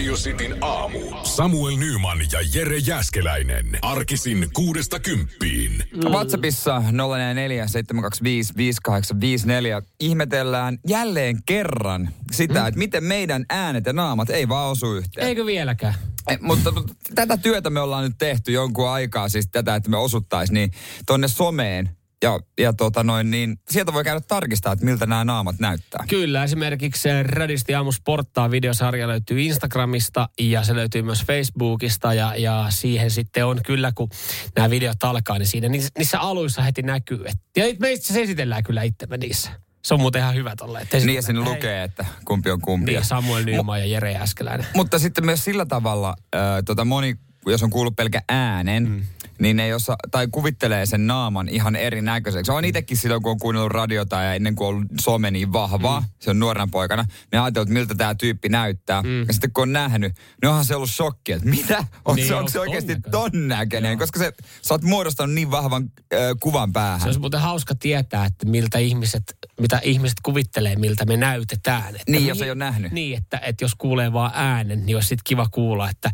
Radio Cityn aamu. Samuel Nyman ja Jere Jäskeläinen. Arkisin kuudesta kymppiin. Mm. WhatsAppissa 044 725 5854 ihmetellään jälleen kerran sitä, mm. että miten meidän äänet ja naamat ei vaan osu yhteen. Eikö vieläkään? Ei, mutta, mutta tätä työtä me ollaan nyt tehty jonkun aikaa, siis tätä, että me osuttaisiin niin tonne someen ja, ja tota noin, niin sieltä voi käydä tarkistaa, että miltä nämä naamat näyttää. Kyllä, esimerkiksi Radisti Aamu Sporttaa videosarja löytyy Instagramista ja se löytyy myös Facebookista ja, ja siihen sitten on kyllä, kun nämä videot alkaa, niin siinä niissä aluissa heti näkyy. Et, ja me itse esitellään kyllä itsemme niissä. Se on muuten ihan hyvä tolle. Niin ja sinne lukee, että kumpi on kumpi. Niin, Samuel Nyman ja Jere Äskeläinen. Mutta sitten myös sillä tavalla, äh, tota moni, jos on kuullut pelkä äänen, mm niin ei osaa, tai kuvittelee sen naaman ihan erinäköiseksi. On itsekin silloin, kun on kuunnellut radiota ja ennen kuin on ollut some niin vahvaa, mm. se on nuorena poikana, niin ajatellut, että miltä tämä tyyppi näyttää. Mm. Ja sitten kun on nähnyt, niin onhan se ollut shokki, että mitä? On, niin, se, onko se oikeasti ton näköinen? Koska se, sä oot muodostanut niin vahvan äh, kuvan päähän. Se olisi muuten hauska tietää, että miltä ihmiset, mitä ihmiset kuvittelee, miltä me näytetään. Että niin, jos ei ole nähnyt. Niin, että, että jos kuulee vaan äänen, niin olisi sitten kiva kuulla, että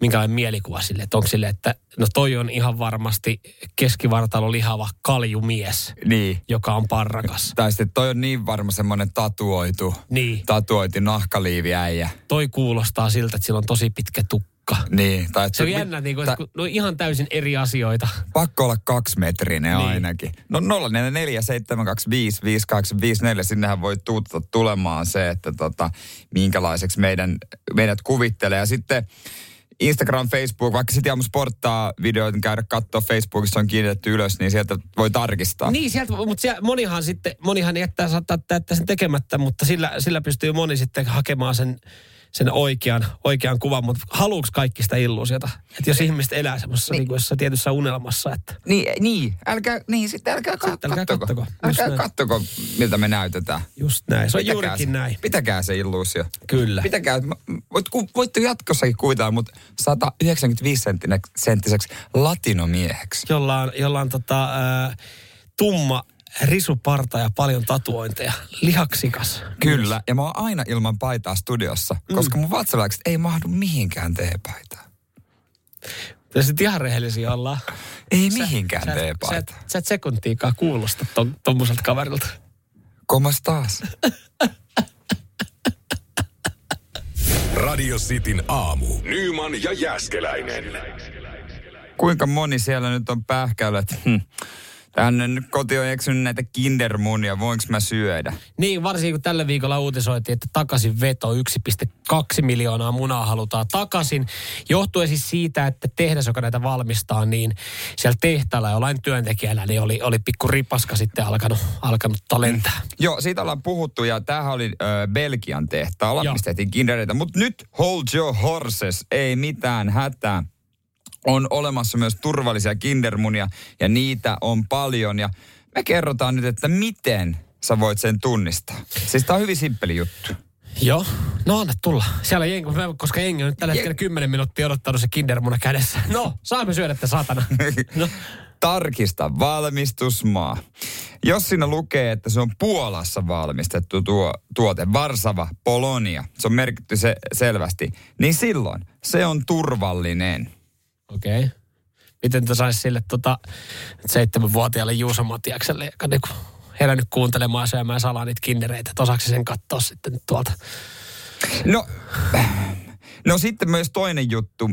minkälainen mielikuva sille, että onko sille, että no toi on ihan varmasti keskivartalo lihava kaljumies, niin. joka on parrakas. Tai sitten toi on niin varma semmoinen tatuoitu, niin. tatuoitu nahkaliiviäijä. Toi kuulostaa siltä, että sillä on toisi pitkä tukka. Niin. Tai se on jännä, niin kuin, ta- no ihan täysin eri asioita. Pakko olla kaksimetrinen niin. ainakin. No 044 sinnehän voi tuutata tulemaan se, että tota, minkälaiseksi meidän, meidät kuvittelee. Ja sitten Instagram, Facebook, vaikka sitten aamu sporttaa videoita, niin käydä katsoa Facebookissa on kiinnitetty ylös, niin sieltä voi tarkistaa. Niin, sieltä, mutta siellä, monihan sitten, monihan jättää, saattaa jättää sen tekemättä, mutta sillä, sillä pystyy moni sitten hakemaan sen sen oikean, oikean kuvan, mutta haluuks kaikki sitä illuusiota? Että jos ihmiset elää semmoisessa niin. niin tietyssä unelmassa, että... Niin, niin, älkää, niin sitten älkää, sitten älkää kattoko. Älkää näin. kattoko, miltä me näytetään. Just näin, se on pitäkää juurikin se, näin. Pitäkää se illuusio. Kyllä. Pitäkää, voit, voitte jatkossakin kuvitella, mutta 195 senttiseksi latinomieheksi. Jolla on, jolla on tota, äh, tumma risuparta ja paljon tatuointeja. Lihaksikas. Kyllä, ja mä oon aina ilman paitaa studiossa, mm. koska mun vatsaläkset ei mahdu mihinkään teepaitaan. Ja sitten ihan rehellisiä ollaan. Ei sä, mihinkään sä, teepaita. Sä, sä et sekuntiikaan kuulosta tuommoiselta kaverilta. Komas taas. Radio Cityn aamu. Nyman ja Jäskeläinen. Kuinka moni siellä nyt on pähkäillyt? Hm Tänne nyt koti on eksynyt näitä kindermunia, voinko mä syödä? Niin, varsinkin kun tällä viikolla uutisoitiin, että takaisin veto 1,2 miljoonaa munaa halutaan takaisin. Johtuen siis siitä, että tehdas, joka näitä valmistaa, niin siellä tehtaalla jollain työntekijällä niin oli, oli pikku ripaska sitten alkanut, alkanut talentää. Mm. Joo, siitä ollaan puhuttu ja tämähän oli ö, Belgian tehtaalla, mistä tehtiin kindereitä. Mutta nyt hold your horses, ei mitään hätää on olemassa myös turvallisia kindermunia ja niitä on paljon. Ja me kerrotaan nyt, että miten sä voit sen tunnistaa. Siis tää on hyvin simppeli juttu. Joo, no anna tulla. Siellä jengi, koska jengi on nyt tällä hetkellä 10 minuuttia odottanut se kindermuna kädessä. No, saamme syödä että saatana. No. Tarkista valmistusmaa. Jos siinä lukee, että se on Puolassa valmistettu tuo tuote, Varsava, Polonia, se on merkitty se selvästi, niin silloin se on turvallinen. Okei. Okay. Miten te saisi sille tota, seitsemänvuotiaalle Juuso Matiakselle, joka niinku herännyt kuuntelemaan syömään salaa niitä kindereitä, että osaako sen katsoa sitten tuolta? No, no sitten myös toinen juttu,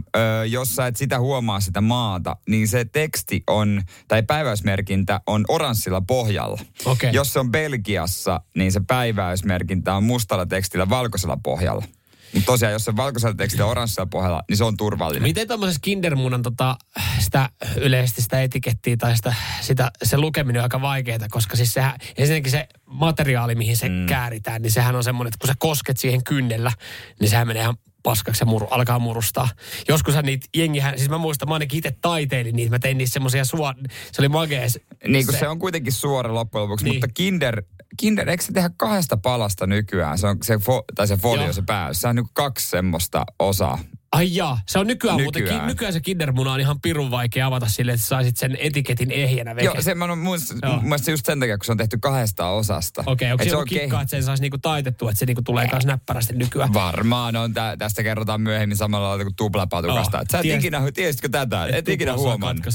jos sä et sitä huomaa sitä maata, niin se teksti on, tai päiväysmerkintä on oranssilla pohjalla. Okay. Jos se on Belgiassa, niin se päiväysmerkintä on mustalla tekstillä valkoisella pohjalla. Mutta tosiaan, jos se valkoisella tekstillä oranssilla pohjalla, niin se on turvallinen. Miten tuommoisessa kindermunan tota, sitä yleisesti sitä etikettiä tai sitä, sitä, se lukeminen on aika vaikeaa, koska siis sehän, ensinnäkin se materiaali, mihin se mm. kääritään, niin sehän on semmoinen, että kun sä kosket siihen kynnellä, niin sehän menee ihan paskaksi ja muru, alkaa murustaa. Joskushan niitä jengihän, siis mä muistan, mä ainakin itse taiteilin niitä, mä tein niissä semmoisia suo, se oli magees. Niin kuin se, se on kuitenkin suora loppujen lopuksi, Niin. mutta Kinder, Kinder, eikö se tehdä kahdesta palasta nykyään? Se on se, fo, tai se folio, Joo. se pää. Se on niin kaksi semmoista osaa. Ai jaa, se on nykyään, nykyään. Nykyään. muuten, nykyään se kindermuna on ihan pirun vaikea avata sille, että saisit sen etiketin ehjänä veke. Joo, se mä oon mun, mun mielestä just sen takia, kun se on tehty kahdesta osasta. Okei, onko Et se on kikka, että sen saisi niinku taitettua, että se niinku tulee myös näppärästi nykyään? Varmaan on, tä, tästä kerrotaan myöhemmin samalla lailla kuin tuplapatukasta. Et sä et Ties- ikinä, tiesitkö tätä? Et, et ikinä huomannut.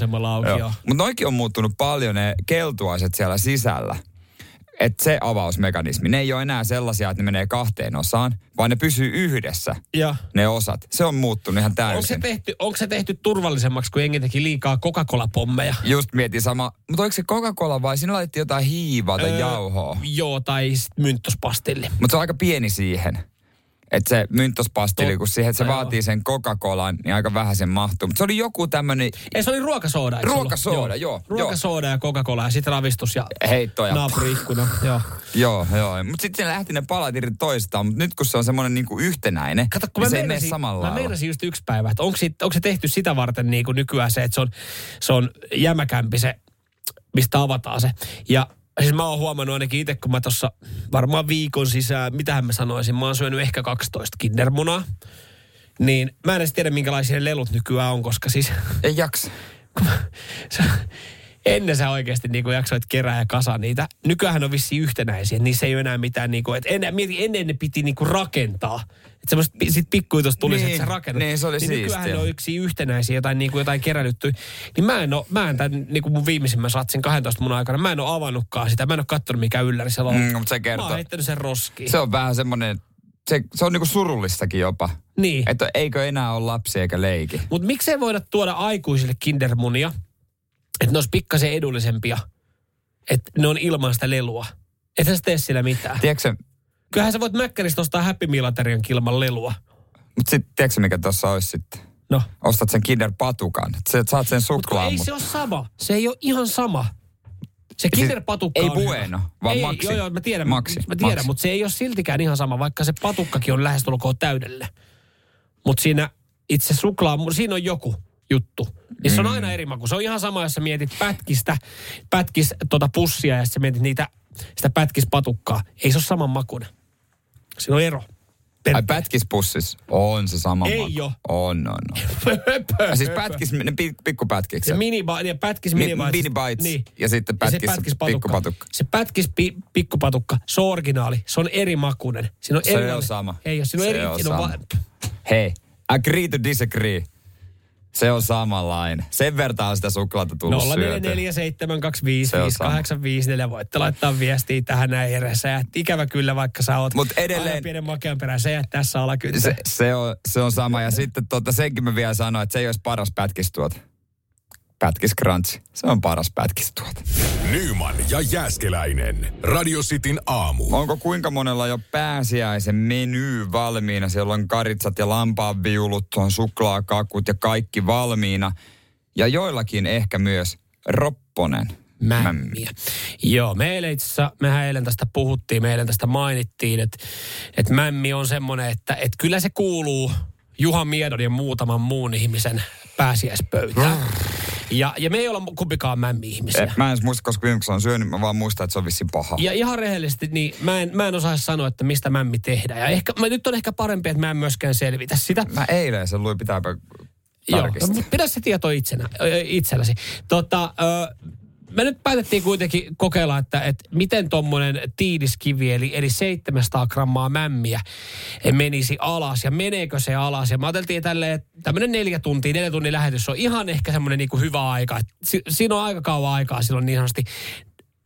Mutta noikin on muuttunut paljon ne keltuaiset siellä sisällä. Että se avausmekanismi, ne ei ole enää sellaisia, että ne menee kahteen osaan, vaan ne pysyy yhdessä, Ja. ne osat. Se on muuttunut ihan Onko se, täysin. tehty, onko se tehty turvallisemmaksi, kun jengi teki liikaa Coca-Cola-pommeja? Just mietin sama, mutta oliko se Coca-Cola vai siinä laitettiin jotain hiivaa tai Öö, jauhoa? Joo, tai mynttospastilli. Mutta se on aika pieni siihen. Että se mynttospastili, kun siihen, se joo. vaatii sen Coca-Colan, niin aika vähän sen mahtuu. Mutta se oli joku tämmöinen Ei, se oli ruokasooda. se? Ruokasooda, joo, Ruokasooda ja Coca-Cola ja sitten ravistus ja heitto ja naapuriikkuna. Joo. Joo, joo. Mutta sitten lähti ne palat irti toistaan, mutta nyt kun se on semmoinen niinku yhtenäinen, Kato, kun niin mä, se ei mene samalla mä meinasin just yksi päivä, että onko, sit, onko se tehty sitä varten niin kuin nykyään se, että se on, se on jämäkämpi se, mistä avataan se. Ja siis mä oon huomannut ainakin itse, kun mä tuossa varmaan viikon sisään, mitähän mä sanoisin, mä oon syönyt ehkä 12 kindermunaa. Niin mä en edes tiedä, minkälaisia lelut nykyään on, koska siis Ei jaksa. se- ennen sä oikeasti niin kuin jaksoit kerää ja kasa niitä. Nykyään on vissiin yhtenäisiä, että niissä ei ole enää mitään, niin kuin, että ennen, ennen ne piti niin kuin rakentaa. Että semmoista sit pikkujutusta tuli se, Niin, että sä rakennat. niin, se oli niin nykyään ne on yksi yhtenäisiä, jotain, niin kuin jotain keräilyttyä. Niin mä en, oo, mä en tämän, niin kuin mun viimeisimmän satsin 12 mun aikana, mä en ole avannutkaan sitä. Mä en ole katsonut mikä ylläri siellä on. Mm, mutta se Mä kertoo. oon heittänyt sen roskiin. Se on vähän semmoinen, se, se on niinku surullistakin jopa. niin. Että eikö enää ole lapsi eikä leiki. Mutta miksei voida tuoda aikuisille kindermunia, että ne olisi pikkasen edullisempia, että ne on ilman sitä lelua. Ethän sä tee sillä mitään. Tiedätkö, Kyllähän sä voit Mäkkäristä ostaa Happy Meal-aterian ilman lelua. mutta sitten tiedätkö mikä tuossa olisi sitten? No, Ostat sen Kinder Patukan. Sä saat sen suklaan. ei mut- se ole sama. Se ei ole ihan sama. Se kinderpatukka ei on hyvä. bueno, vaan ei, maksi. Joo, joo, mä tiedän. Maksi, Mä tiedän, maksi. mutta se ei ole siltikään ihan sama, vaikka se patukkakin on lähestulkoon täydellinen. Mutta siinä itse suklaa, siinä on joku juttu. Ja se on Mm. aina eri maku. Se on ihan sama, jos sä mietit pätkistä, pätkis tota pussia ja sä mietit niitä, sitä pätkispatukkaa. Ei se ole saman makuinen. Siinä on ero. Ai Per- pätkispussis on se sama Ei maku. oo. On, on, on. Ja siis pätkis, ne pi- pikkupätkikset. Se mini, ja pätkis Mi- mini bites. mini bites ja sitten pätkis pikkupatukka. Se pätkis pi, pikkupatukka, se on originaali, se on eri makuinen. Siinä on Se eri, on sama. Ei ole, siinä on Se eri, on sama. va- Hei, agree to disagree. Se on samanlainen. Sen vertaan on sitä suklaata tullut syötyä. 0447255854. Voitte laittaa viestiä tähän näin Jere. Sä jäät ikävä kyllä, vaikka sä oot Mut edelleen- aina pienen makean perään. Sä jäät tässä alakyntä. Se, se, on, se on sama. Ja sitten tota, senkin mä vielä sanoin, että se ei olisi paras pätkistuote. Pätkis crunch. Se on paras pätkistuote. Nyman ja Jääskeläinen. Radio Cityn aamu. Onko kuinka monella jo pääsiäisen meny valmiina? Siellä on karitsat ja lampaanviulut, on suklaakakut ja kaikki valmiina. Ja joillakin ehkä myös ropponen. Mämmiä. Joo, me eilen itse asiassa, mehän eilen tästä puhuttiin, me eilen tästä mainittiin, että, että mämmi on semmoinen, että, että kyllä se kuuluu Juha Miedon ja muutaman muun ihmisen pääsiäispöytään. Ja, ja me ei olla kumpikaan mämmi-ihmisiä. Eh, Mä en edes muista, koska viimeksi on syönyt, mä vaan muistan, että se on vissiin paha. Ja ihan rehellisesti, niin mä en, mä en osaa sanoa, että mistä mämmi tehdään. Ja ehkä, mä, nyt on ehkä parempi, että mä en myöskään selvitä sitä. Mä eilen sen luin, pitääpä Joo, tarkistaa. mutta pidä se tieto itsenä, itselläsi. Tota, ö, me nyt päätettiin kuitenkin kokeilla, että, että miten tuommoinen tiidiskivi, eli, eli 700 grammaa mämmiä menisi alas ja meneekö se alas. Ja me ajateltiin tälleen, että tämmöinen neljä tuntia, neljä tunnin lähetys on ihan ehkä semmoinen niin hyvä aika. Si, siinä on aika kauan aikaa silloin niin sanotusti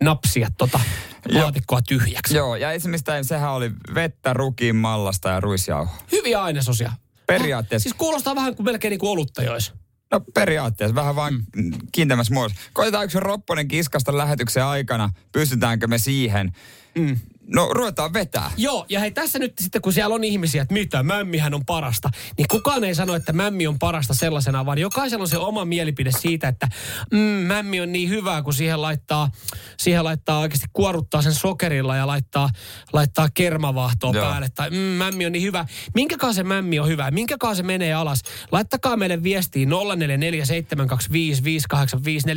napsia tota laatikkoa tyhjäksi. Joo, ja esimerkiksi sehän oli vettä, rukiin, mallasta ja ruisjauho. Hyviä ainesosia. Periaatteessa. Siis kuulostaa vähän kuin melkein niin kuin olutta jois. No periaatteessa, vähän vaan mm. kiinteämmässä muodossa. Koitetaanko se Ropponen kiskasta lähetyksen aikana, pystytäänkö me siihen? Mm. No ruvetaan vetää. Joo, ja hei tässä nyt sitten kun siellä on ihmisiä, että mitä, mämmihän on parasta, niin kukaan ei sano, että mämmi on parasta sellaisena, vaan jokaisella on se oma mielipide siitä, että mm, mämmi on niin hyvää, kun siihen laittaa, siihen laittaa oikeasti kuoruttaa sen sokerilla ja laittaa, laittaa kermavahtoa Joo. päälle. Tai mm, mämmi on niin hyvä. Minkäkaan se mämmi on hyvä? Minkäkaan se menee alas? Laittakaa meille viestiin 0447255854.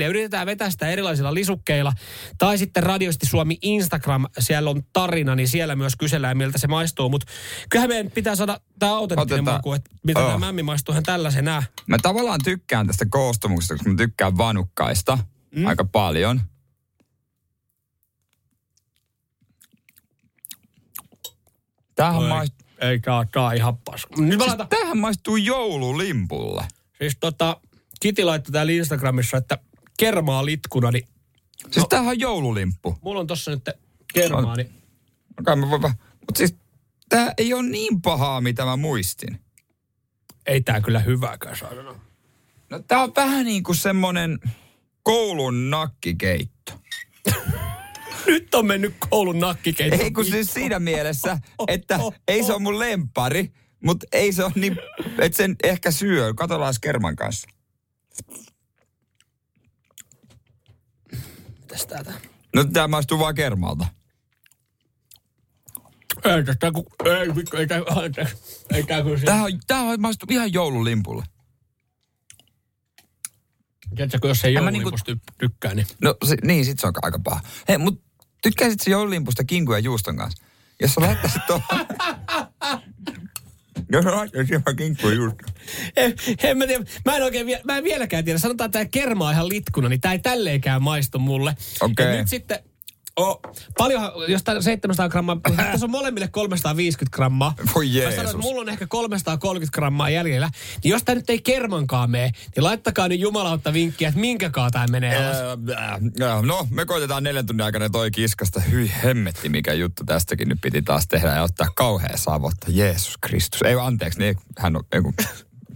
Yritetään vetää sitä erilaisilla lisukkeilla. Tai sitten Radiosti Suomi Instagram, siellä on tarina, niin siellä myös kysellään, miltä se maistuu. Mutta kyllähän meidän pitää saada tämä autenttinen Otetaan. maku, että mitä Oh. tämä mämmi maistuu ihan tällaisena. Mä tavallaan tykkään tästä koostumuksesta, koska mä tykkään vanukkaista mm. aika paljon. Tämähän, maistuu, Ei, tää, on ihan paska. Nyt siis laitan, tämähän maistuu joululimpulle. siis tota, Kiti laittoi täällä Instagramissa, että kermaa litkuna, niin Siis no. tämähän on joululimppu. mulla on tossa nyt kermaa, niin Okay, mä voin, mutta siis tää ei ole niin pahaa, mitä mä muistin. ei tää kyllä hyvääkään saa sanoa. No tää on vähän niin kuin semmonen koulun nakkikeitto. Nyt on mennyt koulun nakkikeitto. Ei kun siis siinä mielessä, että ei se ole mun lempari, mutta ei se ole niin, että sen ehkä syö. Katsotaan kerman kanssa. Mitäs täätä? No tää maistuu vaan kermalta. Ei tästä kun, ei vittu, ei tää, anteeksi. ei tää kyllä Tää on, tää on maistuu ihan joululimpulle. Tiedätkö, jos ei mä joululimpusta niinku... tykkää, niin No se, niin, sit se on aika paha. Hei, mut tykkäisit se joululimpusta kinkun ja juuston kanssa? Jos sä laittaisit tuohon... Jos sä laittaisit ihan kinkkuja juusto. en, en mä, tiedä, mä en oikein, vie- mä en vieläkään tiedä. Sanotaan, että tämä kerma on ihan litkuna, niin tämä ei tälleenkään maistu mulle. Okei. Ja nyt sitten, oh, paljonhan, jos tää 700 grammaa, tässä on molemmille 350 grammaa. Voi Mä Jeesus. sanoin, että mulla on ehkä 330 grammaa jäljellä. Niin jos tämä nyt ei kermankaan mene, niin laittakaa nyt jumalautta vinkkiä, että minkäkaan tämä menee alas. Öö, No, me koitetaan neljän tunnin aikana toi kiskasta. Hyi hemmetti, mikä juttu tästäkin nyt piti taas tehdä ja ottaa kauhea savotta. Jeesus Kristus. Ei anteeksi, niin hän on, ei kun,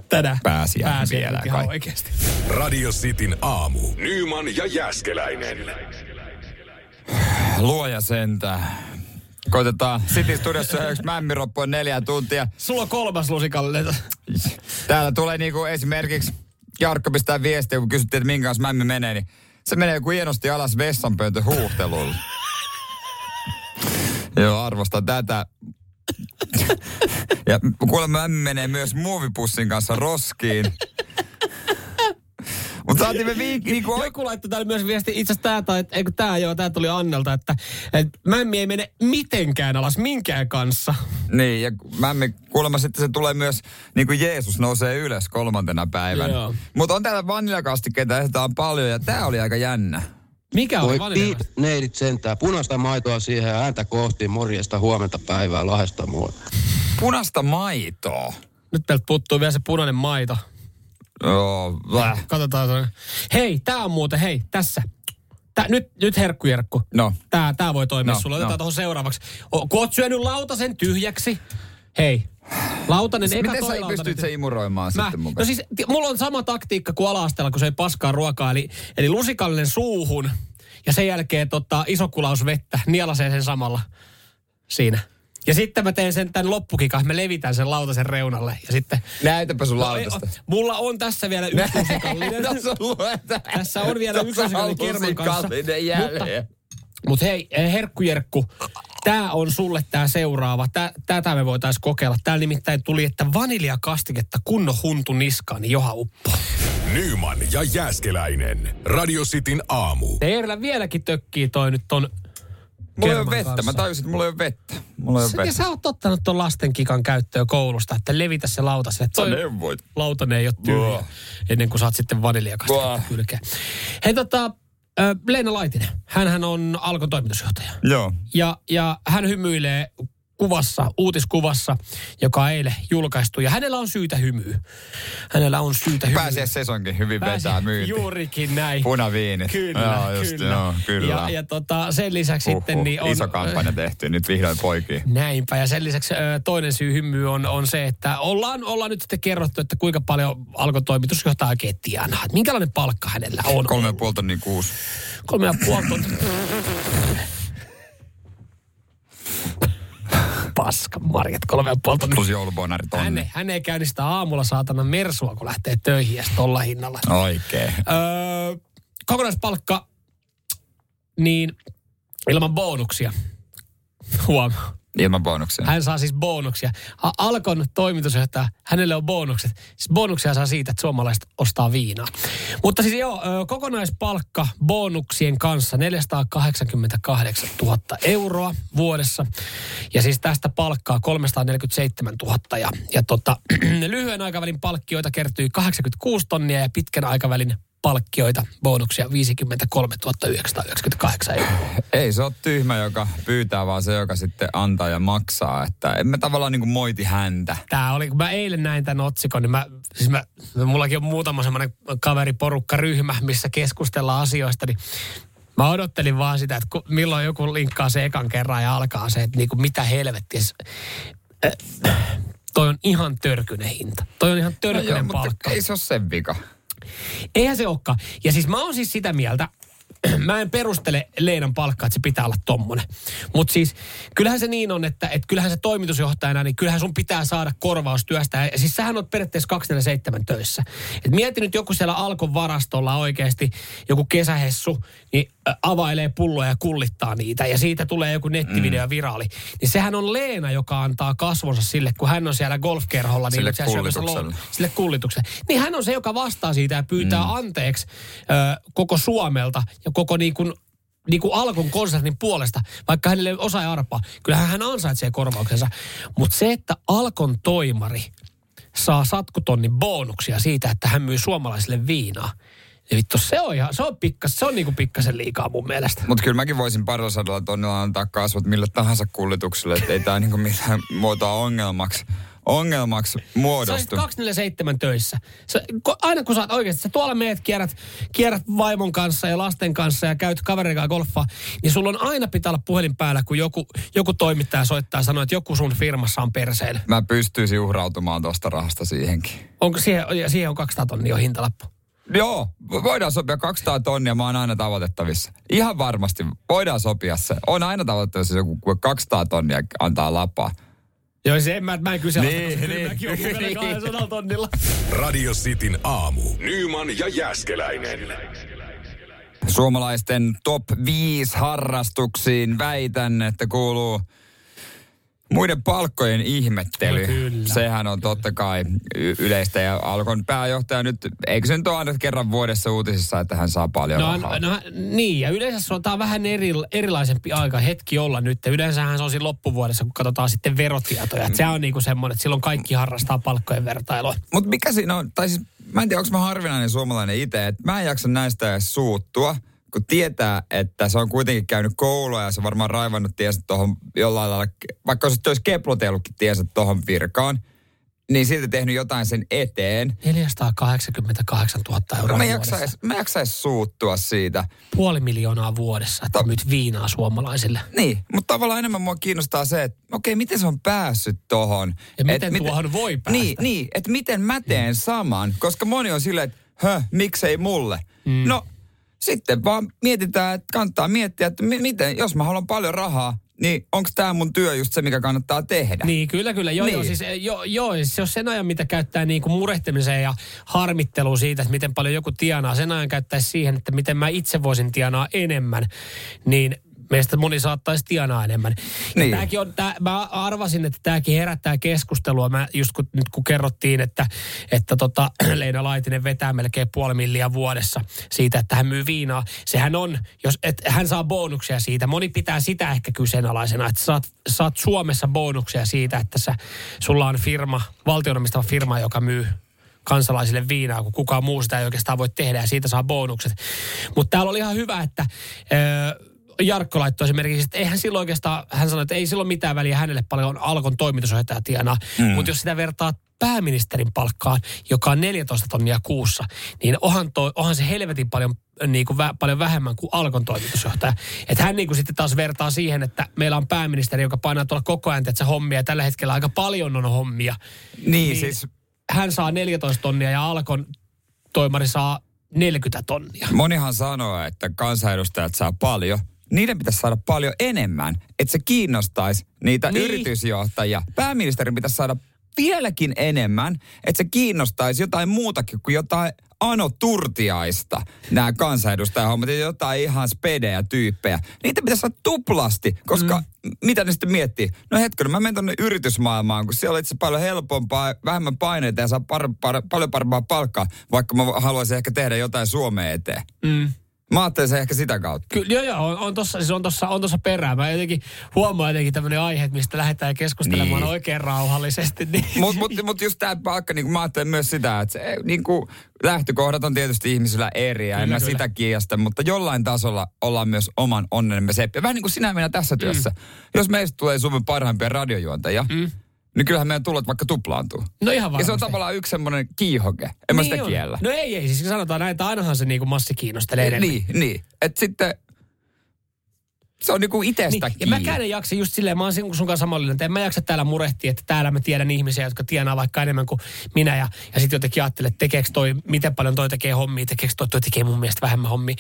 Tänään. Pääsiäinen Pääsiäinen vielä ihan oikeasti. Radio Cityn aamu. Nyman ja Jäskeläinen. Luoja sentään. Koitetaan City Studiossa yksi mämmiroppu on neljä tuntia. Sulla on kolmas lusikallinen. Täällä tulee niinku esimerkiksi Jarkko pistää viestiä, kun kysyttiin, että minkä kanssa mämmi menee, niin se menee joku hienosti alas vessanpöyntö huuhtelulla. Joo, arvostan tätä. Ja kuulemma mämmi menee myös muovipussin kanssa roskiin. Mutta saatiin me viik- niinku Joku laittoi täällä myös viesti, itse asiassa tää, tai, eikö tää joo, tää tuli Annelta, että, että mämmi ei mene mitenkään alas minkään kanssa. Niin, ja mämmi, kuulemma sitten se tulee myös, niin kuin Jeesus nousee ylös kolmantena päivänä. Joo. Mutta on täällä vaniljakastikkeita, on paljon, ja tää oli aika jännä. Mikä oli Voi vanilja? neidit sentään. Punaista maitoa siihen ja ääntä kohti. Morjesta huomenta päivää Lahdesta mua. Punasta maitoa. Nyt meiltä puuttuu vielä se punainen maito. Joo, väh. Katsotaan se. Hei, tää on muuten, hei, tässä. Tää, nyt, nyt herkkujerkku. No. Tää, tää voi toimia No, sulla. Otetaan no. tuohon seuraavaksi. O, kun oot syönyt lautasen tyhjäksi. Hei, lautanen, eka Miten sä pystyt se imuroimaan Mä, sitten mukaan? no siis, ti- mulla on sama taktiikka kuin ala kun se ei paskaa ruokaa. Eli, eli lusikallinen suuhun ja sen jälkeen tota, iso kulaus vettä. Nielasee sen samalla siinä. Ja sitten mä teen sen tämän loppukikan, mä levitän sen lautasen reunalle. Ja sitten... Näytäpä sun No, ei, lautasta. mulla on tässä vielä yksi lusikallinen. Tässä on lueta. Tässä on vielä yksi lusikallinen kerman kanssa. Jälleen. Mutta hei, eh, herkkujerkku, tämä on sulle tämä seuraava. Tää, tätä me voitaisiin kokeilla. Täällä nimittäin tuli, että vaniljakastiketta kunnon huntu niskaan, niin johan uppo. Nyman ja Jäskeläinen. Radio Cityn aamu. Teillä vieläkin tökkii toi nyt ton Mulla ei ole vettä. kanssa. Mä tajusin, että mulla ei ole vettä. Mulla ei ole Sä, ja vettä. sä oot ottanut ton lastenkikan käyttöön koulusta, että levitä se lautaselle. Sä Toi neuvoit. lautanen ei ole tyhjä, ennen kuin saat sitten vaniljakastiketta Buah. kylkeen. Hei tota, Leena Laitinen, hänhän on Alkon toimitusjohtaja. Joo. Ja, ja hän hymyilee kuvassa, uutiskuvassa, joka on eilen julkaistu. Ja hänellä on syytä hymyä. Hänellä on syytä hymyä. Pääsiä sesonkin hyvin Pääsi- vetää myynti. Juurikin näin. Punaviinit. Kyllä, Joo, just, kyllä. Joo, kyllä. Ja, ja tota, sen lisäksi Huhhuh, sitten niin on... Iso kampanja tehty, nyt vihdoin poikii. Näinpä. Ja sen lisäksi toinen syy hymyy on, on se, että ollaan, ollaan nyt sitten kerrottu, että kuinka paljon alkoi toimitusjohtaja oikein tienaa. Minkälainen palkka hänellä on. Kolme ja puoli tonnia kuusi. Kolme ja puoli tonnia. Paska marjat, kolme ja puoli tonnia. Plus joulubonari Hän, tonni. ei- hän ei käynnistä aamulla saatana mersua, kun lähtee töihin ja tolla hinnalla. Oikein. Öö, kokonaispalkka, niin ilman bonuksia. Huom. Ilman bonuksia. Hän saa siis bonuksia. Alkon toimitusjohtaja, hänelle on bonukset. Siis bonuksia saa siitä, että suomalaiset ostaa viinaa. Mutta siis joo, kokonaispalkka bonuksien kanssa 488 000 euroa vuodessa. Ja siis tästä palkkaa 347 000. Ja, ja tota, lyhyen aikavälin palkkioita kertyy 86 tonnia ja pitkän aikavälin palkkioita, bonuksia 53 998 euroa. Ei se ole tyhmä, joka pyytää, vaan se, joka sitten antaa ja maksaa. Että emme tavallaan niin kuin moiti häntä. Tää oli, kun mä eilen näin tämän otsikon, niin mä, siis mä, mullakin on muutama semmoinen kaveriporukka ryhmä, missä keskustellaan asioista, niin mä odottelin vaan sitä, että milloin joku linkkaa se ekan kerran ja alkaa se, että niinku mitä helvettiä. Äh, toi on ihan törkynen hinta. Toi on ihan törkynen No palkka. ei se ole sen vika. Eihän se olekaan. Ja siis mä oon siis sitä mieltä, mä en perustele Leenan palkkaa, että se pitää olla tommonen. Mutta siis kyllähän se niin on, että, että kyllähän se toimitusjohtajana, niin kyllähän sun pitää saada korvaus työstä. Ja siis sähän on periaatteessa 247 töissä. Et mieti nyt joku siellä Alkon varastolla oikeasti, joku kesähessu, niin availee pulloja ja kullittaa niitä. Ja siitä tulee joku nettivideo ja viraali. Niin sehän on Leena, joka antaa kasvonsa sille, kun hän on siellä golfkerholla. Niin Sille kullitukselle. lo- sille kullitukselle. Niin hän on se, joka vastaa siitä ja pyytää mm. anteeksi ö, koko Suomelta ja koko niin kuin, niin kuin Alkon konsernin puolesta, vaikka hänelle ei osaa arpaa. Kyllähän hän ansaitsee korvauksensa. Mutta se, että Alkon toimari saa satkutonnin bonuksia siitä, että hän myy suomalaisille viinaa, niin vittu, se on, ihan, se on, pikkas, se on niin kuin pikkasen liikaa mun mielestä. Mutta kyllä mäkin voisin parilla sadalla tonnilla antaa kasvot mille tahansa kullitukselle, että ei tämä niinku millään muotoa ongelmaksi, ongelmaksi Sä muodostu. 247 töissä. Sä, aina kun sä oot oikeasti, sä tuolla meet, kierrät, kierrät vaimon kanssa ja lasten kanssa ja käyt kaverin kanssa golfaa, niin sulla on aina pitää olla puhelin päällä, kun joku, joku toimittaja soittaa ja sanoo, että joku sun firmassa on perseellä. Mä pystyisin uhrautumaan tuosta rahasta siihenkin. Onko siihen, ja siihen on 200 tonnia hintalappu? Joo, voidaan sopia 200 tonnia, mä oon aina tavoitettavissa. Ihan varmasti voidaan sopia se. On aina tavoitettavissa joku kun 200 tonnia antaa lapaa. Joo, se en, mä, mä en kyseenalaista, Niin, niin. kyllä mäkin on mukana 200 tonnilla. Radio Cityn aamu. Nyman ja Jäskeläinen. Suomalaisten top 5 harrastuksiin väitän, että kuuluu muiden palkkojen ihmettely. No kyllä. Sehän on totta kai y- yleistä ja Alkon pääjohtaja nyt, eikö se nyt ole aina kerran vuodessa uutisissa, että hän saa paljon No, rahaa? no, niin, ja yleensä se on on vähän eri, erilaisempi aika hetki olla nyt. Yleensähän se on siinä loppuvuodessa, kun katsotaan sitten verotietoja. Et se on niinku semmoinen, että silloin kaikki harrastaa palkkojen vertailua. Mutta mikä siinä on, tai siis mä en tiedä, onko mä harvinainen suomalainen itse, että mä en jaksa näistä edes suuttua, kun tietää, että se on kuitenkin käynyt koulua ja se on varmaan raivannut tiensä tuohon jollain lailla, vaikka se olisi keploteellutkin tiensä tuohon virkaan, niin silti tehnyt jotain sen eteen. 488 000 euroa Mä jaksais, mä jaksais suuttua siitä. Puoli miljoonaa vuodessa, että myyt viinaa suomalaisille. Niin, mutta tavallaan enemmän mua kiinnostaa se, että okei, miten se on päässyt tohon. Ja Et miten tuohon voi päästä. Niin, niin että miten mä teen saman, koska moni on silleen, että miksei mulle. Mm. No, sitten vaan mietitään, että kannattaa miettiä, että mi- miten, jos mä haluan paljon rahaa, niin onko tämä mun työ just se, mikä kannattaa tehdä? Niin, kyllä, kyllä. Joo, Niin. joo, siis, eh, joo, joo, siis se on sen ajan, mitä käyttää niin kuin murehtimiseen ja harmitteluun siitä, että miten paljon joku tienaa. Sen ajan käyttäisi siihen, että miten mä itse voisin tienaa enemmän, niin meistä moni saattaisi tienaa enemmän. Ja Niin. Tämäkin on, tää, mä arvasin, että tämäkin herättää keskustelua. Mä just kun, nyt kun kerrottiin, että, että tota, Leina Laitinen vetää melkein puoli milliä vuodessa siitä, että hän myy viinaa. Sehän on, jos et, hän saa bonuksia siitä. Moni pitää sitä ehkä kyseenalaisena, että saat, saat Suomessa bonuksia siitä, että sä, sulla on firma, valtionomistava firma, joka myy kansalaisille viinaa, kun kukaan muu sitä ei oikeastaan voi tehdä ja siitä saa bonukset. Mutta täällä oli ihan hyvä, että ö, Jarkko laittoi esimerkiksi, että eihän silloin oikeastaan, hän sanoi, että ei silloin mitään väliä hänelle paljon Alkon toimitusjohtaja tienaa, mm. mutta jos sitä vertaa pääministerin palkkaan, joka on 14 tonnia kuussa, niin onhan, toi, onhan se helvetin paljon, niin kuin vä, paljon vähemmän kuin Alkon toimitusjohtaja. Että hän niin kuin sitten taas vertaa siihen, että meillä on pääministeri, joka painaa tuolla koko ajan, että se hommia, ja tällä hetkellä aika paljon on hommia. niin, niin siis Hän saa 14 tonnia ja Alkon toimari saa 40 tonnia. monihan sanoo, että kansanedustajat saa paljon, niiden pitäisi saada paljon enemmän, että se kiinnostaisi niitä Niin. yritysjohtajia. Pääministerin pitäisi saada vieläkin enemmän, että se kiinnostaisi jotain muutakin kuin jotain Ano Turtiaista, nämä kansanedustajahommat, ja jotain ihan spedejä tyyppejä. Niitä pitäisi saada tuplasti, koska mm. mitä ne sitten miettii? No hetkinen, mä menen tonne yritysmaailmaan, kun siellä on itse paljon helpompaa, vähemmän paineita ja saa par, par, paljon parempaa palkkaa, vaikka mä haluaisin ehkä tehdä jotain Suomeen eteen. Mm. Mä ajattelin sen ehkä sitä kautta. Kyllä, joo, joo, on, on tossa, siis on tossa, on tossa perää. Mä jotenkin huomaan jotenkin tämmöinen aihe, mistä lähdetään keskustelemaan Niin. oikein rauhallisesti. Niin. Mutta mut, mut just tämä palkka, niin mä ajattelen myös sitä, että se, niin kuin, lähtökohdat on tietysti ihmisillä eri ja en mä sitä kiistä, mutta jollain tasolla ollaan myös oman onnemme seppiä. Vähän niin kuin sinä minä tässä työssä. Mm. Jos meistä tulee Suomen parhaimpia radiojuontajia, mm. Niin kyllähän meidän tulot vaikka tuplaantuu. No ihan Ja varmasti. se on tavallaan yksi semmoinen kiihoke. En mä Niin sitä on. kiellä. No ei, ei. Siis sanotaan näin, että ainahan se niinku massi kiinnostelee enemmän. Niin, niin. Että sitten se on niinku itestä Niin, ja mäkään en jaksa just silleen, mä oon sun sun kanssa samallinen, että en mä jaksa täällä murehtia, että täällä mä tiedän ihmisiä, jotka tienaa vaikka enemmän kuin minä ja, ja sitten jotenkin ajattelen, että tekeekö toi, miten paljon toi tekee hommia, tekeekö toi, toi tekee mun mielestä vähemmän hommia.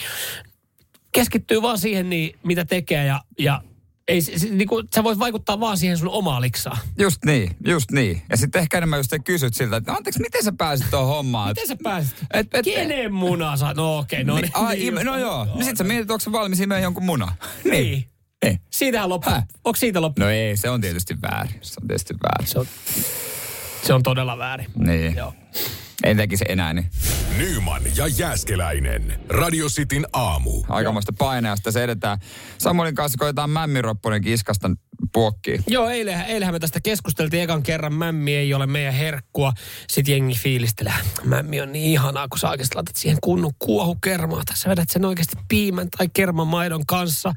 Keskittyy vaan siihen, niin, mitä tekee ja, ja ei, se, se, niin kuin, sä voit vaikuttaa vaan siihen sun omaa liksaan. Just niin, just niin. Ja sitten ehkä enemmän just kysyt siltä, että anteeksi, miten sä pääsit tuohon hommaan? Miten sä pääsit? Et, et, Kenen muna sä? No okei, okay, no niin, ai, just. no joo. No sit sä mietit, onko se valmis imeä jonkun muna. Niin. Ei. Siitähän loppu. Häh? Onko siitä loppu? No ei, se on tietysti väärin. Se on tietysti väärin. Se on, se on todella väärin. Niin. Joo. En tekisi enää, niin Nyman ja Jääskeläinen. Radio Cityn aamu. aikamoista paineasta se edetään. Samuelin kanssa koetaan mämmiropponen kiskasta puokkiin. Joo, eilen, eilenhän me tästä keskusteltiin ekan kerran. Mämmi ei ole meidän herkkua. Sitten jengi fiilistelee. Mämmi on niin ihanaa, kun sä oikeasti laitat siihen kunnon kuohukermaa. Tässä vedät sen oikeasti piimän tai kermamaidon kanssa.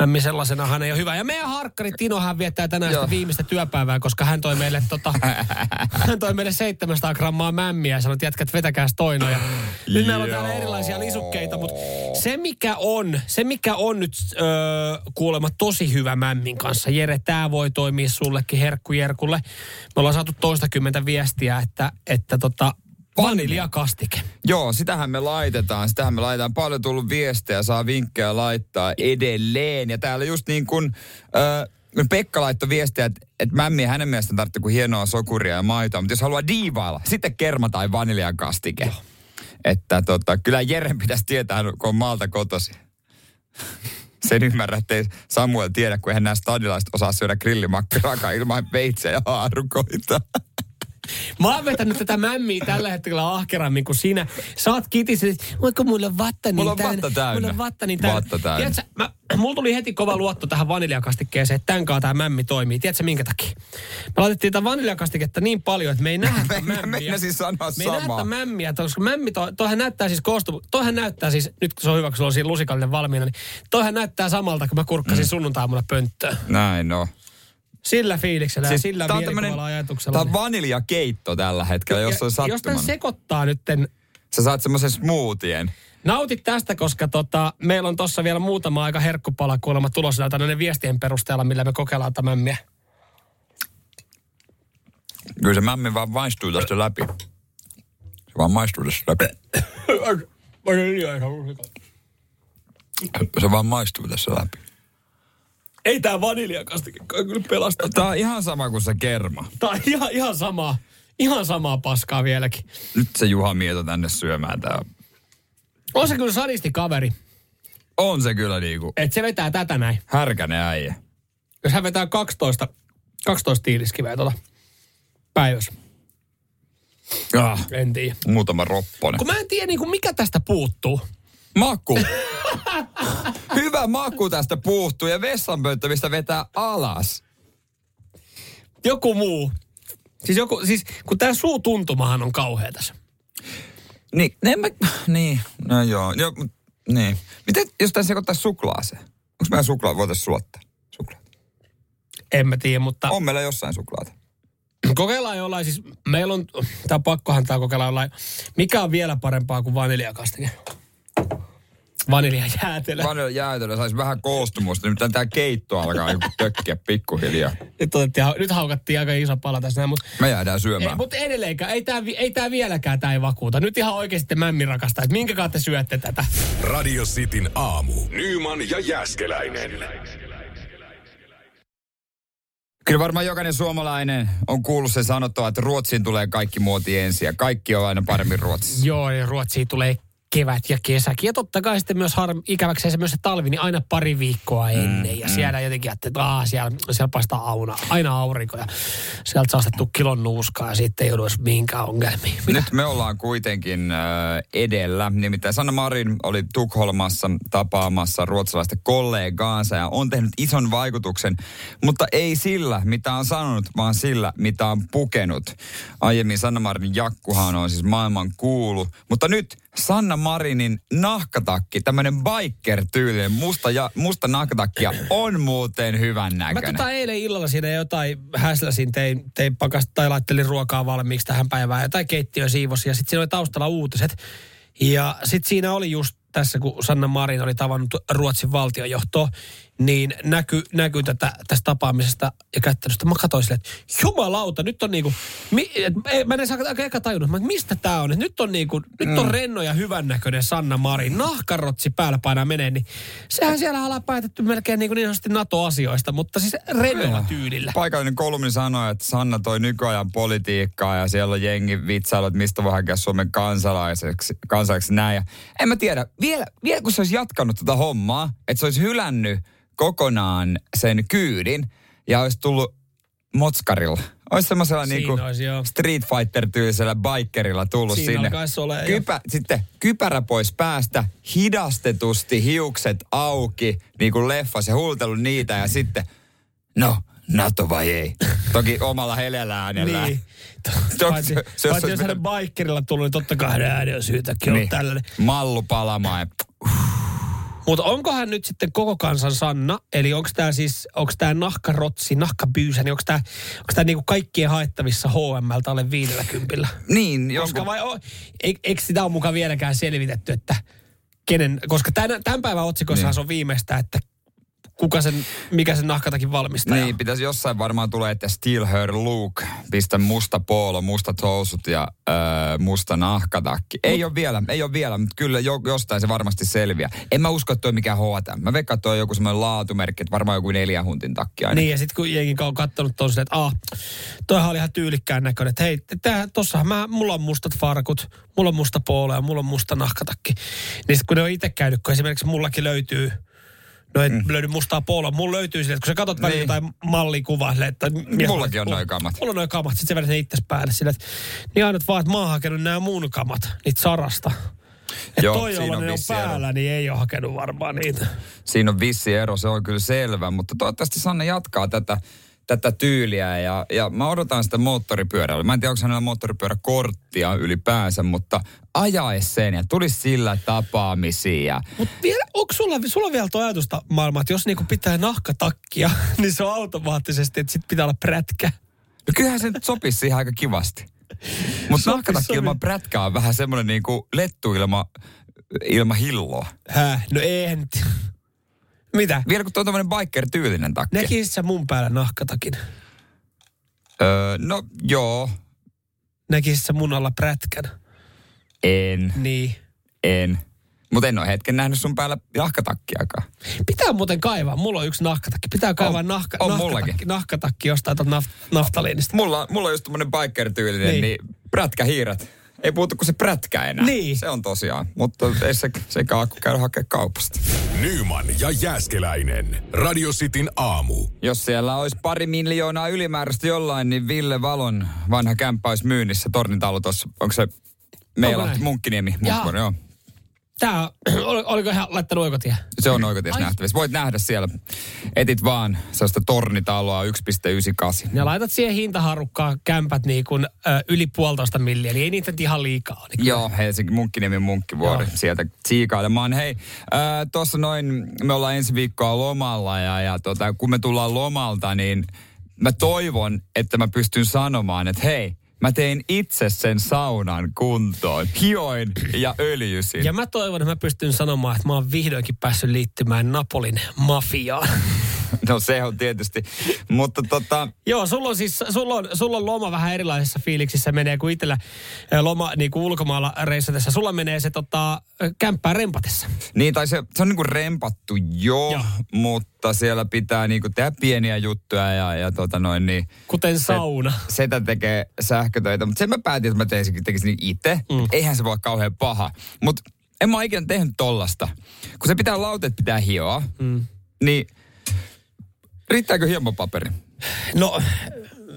Mämmi sellaisenahan ei ole hyvä. Ja meidän harkkari Tinohan viettää tänään Joo. sitä viimeistä työpäivää, koska hän toi meille, tota, hän toi meille 700 grammaa mämmiä ja sanoi, että jätkät vetäkääs toino. Ja nyt meillä on täällä erilaisia lisukkeita, mutta se mikä on, se mikä on nyt öö, kuulemma tosi hyvä mämmin kanssa. Jere, tämä voi toimia sullekin herkkujerkulle. Me ollaan saatu toistakymmentä viestiä, että, että tota, vaniljakastike. Joo, sitähän me laitetaan. Sitähän me laitetaan. Paljon tullut viestejä, saa vinkkejä laittaa edelleen. Ja täällä just niin kuin äh, Pekka laittoi viestiä, että, että mämmi hänen mielestään tarvitsee kuin hienoa sokuria ja maitoa. Mutta jos haluaa diivailla, sitten kerma tai vaniljakastike. Että tota, kyllä Jeren pitäisi tietää, kun on maalta kotosi. Sen ymmärrä, ettei Samuel tiedä, kun eihän nämä stadilaiset osaa syödä grillimakkaraakaan ilman veitsejä ja haarukoita. Mä oon vetänyt tätä mämmiä tällä hetkellä ahkerammin kuin sinä. Sä oot kitisen, että voiko mulla on vatta niin Mulla on vatta täynnä. Mulla on vatta niin täynnä. Vatta täynnä. Tiedätkö, mä, mulla tuli heti kova luotto tähän vaniljakastikkeeseen, että tämän tämä mämmi toimii. Tiedätkö minkä takia? Me laitettiin tätä vaniljakastiketta niin paljon, että me ei nähdä Mä mämmiä. meinasin sanoa Me ei nähdä mämmiä, koska mämmi, to, toihan näyttää siis koostumu, toihan näyttää siis, nyt kun se on hyvä, kun sulla on siinä lusikallinen valmiina, niin toihan näyttää samalta, kun mä kurkkasin mm. sunnuntaamuna pönttöön. Näin no. Sillä fiiliksellä siis ja sillä tää on mielikuvalla ajatuksella. Tää on vaniljakeitto tällä hetkellä, jos on jos tämän sekoittaa nytten Sä saat semmoisen smoothien. Nautit tästä, koska tota, meillä on tossa vielä muutama aika herkkupala kuulemma tulossa näitä ne viestien perusteella, millä me kokeillaan tämänmiä. Kyllä se mämmi vaan maistuu tästä läpi. Se vaan maistuu tästä läpi. Se vaan maistuu tässä läpi. Ei tää vaniljakastike kyllä pelasta. Tää on ihan sama kuin se kerma. Tää on ihan, ihan samaa. Ihan samaa paskaa vieläkin. Nyt se Juha Mieto tänne syömään tää. On se kyllä sadisti kaveri, On se kyllä niinku että se vetää tätä näin. härkänen äijä. Jos hän vetää 12, 12 tiiliskiveä tuota päivässä. Ah, En tiedä. muutama ropponen. Kun mä en tiedä, niin kuin mikä tästä puuttuu. Maku. Hyvä maku tästä puuttuu ja vessanpönttö, mistä vetää alas. Joku muu. Siis, joku, siis kun tää suutuntumahan on kauhea tässä. Niin, en mä, niin, no joo, mut, niin. Miten, jos tässä sekoittaa suklaaseen? Onko meidän suklaa, voitaisiin sulattaa? Suklaa. En mä tiedä, mutta On meillä jossain suklaata. kokeillaan jollain, siis meillä on, tää pakkohan tää kokeilla jollain, mikä on vielä parempaa kuin vaniljakastike? Vaniljajäätelö. Vanilla jäätelö saisi vähän koostumusta, nimittäin tämä keitto alkaa joku tökkiä pikkuhiljaa. Nyt, otettiin, nyt haukattiin aika iso pala tässä näin, mutta Me jäädään ei, syömään. mutta edelleenkään, ei tämä ei tää vieläkään tää ei vakuuta. Nyt ihan oikeasti mämmi rakastaa, että minkä kautta te syötte tätä. Radio Cityn aamu. Nyman ja Jäskeläinen. Kyllä varmaan jokainen suomalainen on kuullut sen sanottava, että Ruotsiin tulee kaikki muoti ensin ja kaikki on aina paremmin Ruotsissa. Joo, ja Ruotsiin tulee kevät ja kesäkin. Ja totta kai sitten myös har, ikäväkseen se myös se talvi, niin aina pari viikkoa ennen. Ja siellä jotenkin ajattelee, että aah, siellä, siellä paistaa auna, aina aurinko ja sieltä saa ostettu kilon nuuskaa ja sitten ei joudu edes mihinkään ongelmiin. Mitä? Nyt me ollaan kuitenkin äh, edellä. Nimittäin Sanna Marin oli Tukholmassa tapaamassa ruotsalaista kollegaansa ja on tehnyt ison vaikutuksen, mutta ei sillä, mitä on sanonut, vaan sillä, mitä on pukenut. Aiemmin Sanna Marinin jakkuhan on siis maailman kuulu, mutta nyt Sanna Marinin nahkatakki, tämmöinen biker-tyylinen musta, ja, musta nahkatakki ja on muuten hyvän Mä näköinen. tota eilen illalla siinä jotain häsläsin, tein, tein pakasta tai laittelin ruokaa valmiiksi tähän päivään. Jotain keittiö siivosi ja sitten siinä oli taustalla uutiset. Ja sitten siinä oli just tässä, kun Sanna Marin oli tavannut Ruotsin valtiojohtoa, niin näky, näky tätä, tästä tapaamisesta ja kättelystä. Mä katsoin silleen, että jumalauta, nyt on niinku, mi, et, ei, mä en edes aika, eka tajunnut, mä, mistä tää on, että nyt on niinku, nyt on renno ja hyvännäköinen Sanna Marin, nahkarotsi päällä painaa menee, niin sehän siellä ollaan päätetty melkein niinku niin sanotusti NATO-asioista, mutta siis rennolla tyylillä. Paikallinen kolumni sanoi, että Sanna toi nykyajan politiikkaa ja siellä on jengi vitsailu, että mistä voi hakea Suomen kansalaiseksi, kansalaiseksi näin. Ja en mä tiedä, vielä, vielä kun se olisi jatkanut tätä hommaa, että se olisi hylännyt kokonaan sen kyydin ja olisi tullut Motskarilla. Olisi semmoisella niinku olisi, joo. Street Fighter-tyylisellä bikerilla tullut Siinä sinne. ole. Kypä, sitten kypärä pois päästä, hidastetusti hiukset auki, niin kuin leffassa, ja huutellut niitä ja sitten, no, NATO vai ei? Toki omalla heleällä äänellä. Niin. Se on- Paitsi, se- se- paitsi se- jos hänen bikerilla tullut, niin totta kai hänen ääni on syytäkin niin. Niin. tällainen. Mallu palamaan. ja- Mutta onko hän nyt sitten koko kansan Sanna? Eli onko tämä siis, onko tämä nahkarotsi, nahkabyysä, niin onko tämä onko tää niinku kaikkien haettavissa HMLtä alle 50? Niin, Koska jonkun, vai, o, eikö sitä ole mukaan vieläkään selvitetty, että kenen, koska tämän, tämän päivän otsikossa Niin. se on viimeistä, että kuka sen, mikä sen nahkatakin valmistaja. niin, pitäisi jossain varmaan tulee, että steal her look, pistä musta poolo, mustat housut ja öö, musta nahkatakki. Ei ole vielä, ei ole vielä, mutta kyllä jo, jostain se varmasti selviää. En mä usko, että toi mikään H&M. Mä veikkaan, että toi on joku semmoinen laatumerkki, että varmaan joku neljän huntin takki aina. Niin, ja sitten kun jengi on kattonut tuon silleen, että ah, toihan oli ihan tyylikkään näköinen, että hei, tää, tossahan mä, mulla on mustat farkut, mulla on musta poolo ja mulla on musta nahkatakki. Niin sitten kun ne on itse käynyt, kun esimerkiksi mullakin löytyy, no ei mm. löydy mustaa pooloa, mulla löytyy silleen, että kun sä katsot välillä Niin. jotain mallikuvaa, silleen, että... Mullakin on noi kamat. Mulla on noin kamat, sitten se vedät ne itse päälle silleen, että niin ainut vaan, että mä oon hakenut nämä mun kamat, niitä sarasta. Että Joo, toi, jolla on ne on vissi ero. päällä, niin ei ole hakenut varmaan niitä. Siinä on vissi ero, se on kyllä selvä, mutta toivottavasti Sanna jatkaa tätä, tätä tyyliä ja, ja mä odotan sitä moottoripyörällä. Mä en tiedä, onko hänellä moottoripyöräkorttia ylipäänsä, mutta ajaes sen ja tulisi sillä tapaamisia. Mutta vielä, onko sulla, sulla vielä tuo ajatusta maailma, että jos niinku pitää nahkatakkia, niin se on automaattisesti, että sit pitää olla prätkä. No kyllähän se nyt sopisi siihen aika kivasti. Mutta nahkatakki ilman prätkää on vähän semmoinen niinku lettu ilma, ilma hilloa. Häh? No eihän. Mitä? Vielä kun tuo on tämmöinen biker-tyylinen takki. Näkisit sä mun päällä nahkatakin? Öö, no joo, Näkisit sä mun alla prätkän? en, Niin. en. Mutta en ole hetken nähnyt sun päällä nahkatakkiakaan. Pitää muuten kaivaa. Mulla on yksi nahkatakki. Pitää kaivaa On- nahka, on nahkatakki, nahkatakki jostain tuolta naft, naftaliinista. Mulla, mulla on just tämmönen biker-tyylinen, niin. niin prätkähiiret. Ei puhuta kuin se prätkä enää. Niin. Se on tosiaan. Mutta ei se, se kun käydä hakea kaupasta. Nyman ja Jäskeläinen. Radio Cityn aamu. Jos siellä olisi pari miljoonaa ylimääräistä jollain, niin Ville Valon vanha kämppä olisi myynnissä tornitalo tuossa. Onko se meillä näin? Munkkiniemi? Munkkivuori, joo. Tää, ol- oliko ihan laittanut oikotie? Se on Ai. nähtävissä. Voit nähdä siellä. Etit vaan sellaista tornitaloa 1,98. Ja laitat siihen hintaharukkaan kämpät niin kuin, ö, yli puolitoista milliä, niin ei niitä ihan liikaa ole. Niin Joo, Helsinki Munkkiniemen munkkivuori Joo. sieltä tsiikailemaan. Hei, tuossa noin, me ollaan ensi viikkoa lomalla ja, ja tota, kun me tullaan lomalta, niin mä toivon, että mä pystyn sanomaan, että hei, mä tein itse sen saunan kuntoon. Hioin ja öljysin. Ja mä toivon, että mä pystyn sanomaan, että mä oon vihdoinkin päässyt liittymään Napolin mafiaan. No se on tietysti. Mutta tota, Joo, sulla on siis sulla on, sulla on loma vähän erilaisissa fiiliksissä menee kuin itsellä loma niin kuin ulkomailla reissatessa. Sulla menee se tota, kämppää rempatessa. niin tai se, se on niinku rempattu jo, Joo. mutta siellä pitää niinku tehdä pieniä juttuja ja, ja tota noin niin. Kuten sauna. Setä tekee sähkötöitä, mutta sen mä päätin, että mä tekisin niin itse. Mm. Eihän se voi olla kauhean paha. Mutta en mä ikinä tehnyt tollasta. Kun se pitää lauteet pitää hioa, mm. niin riittääkö hiomapaperi? No,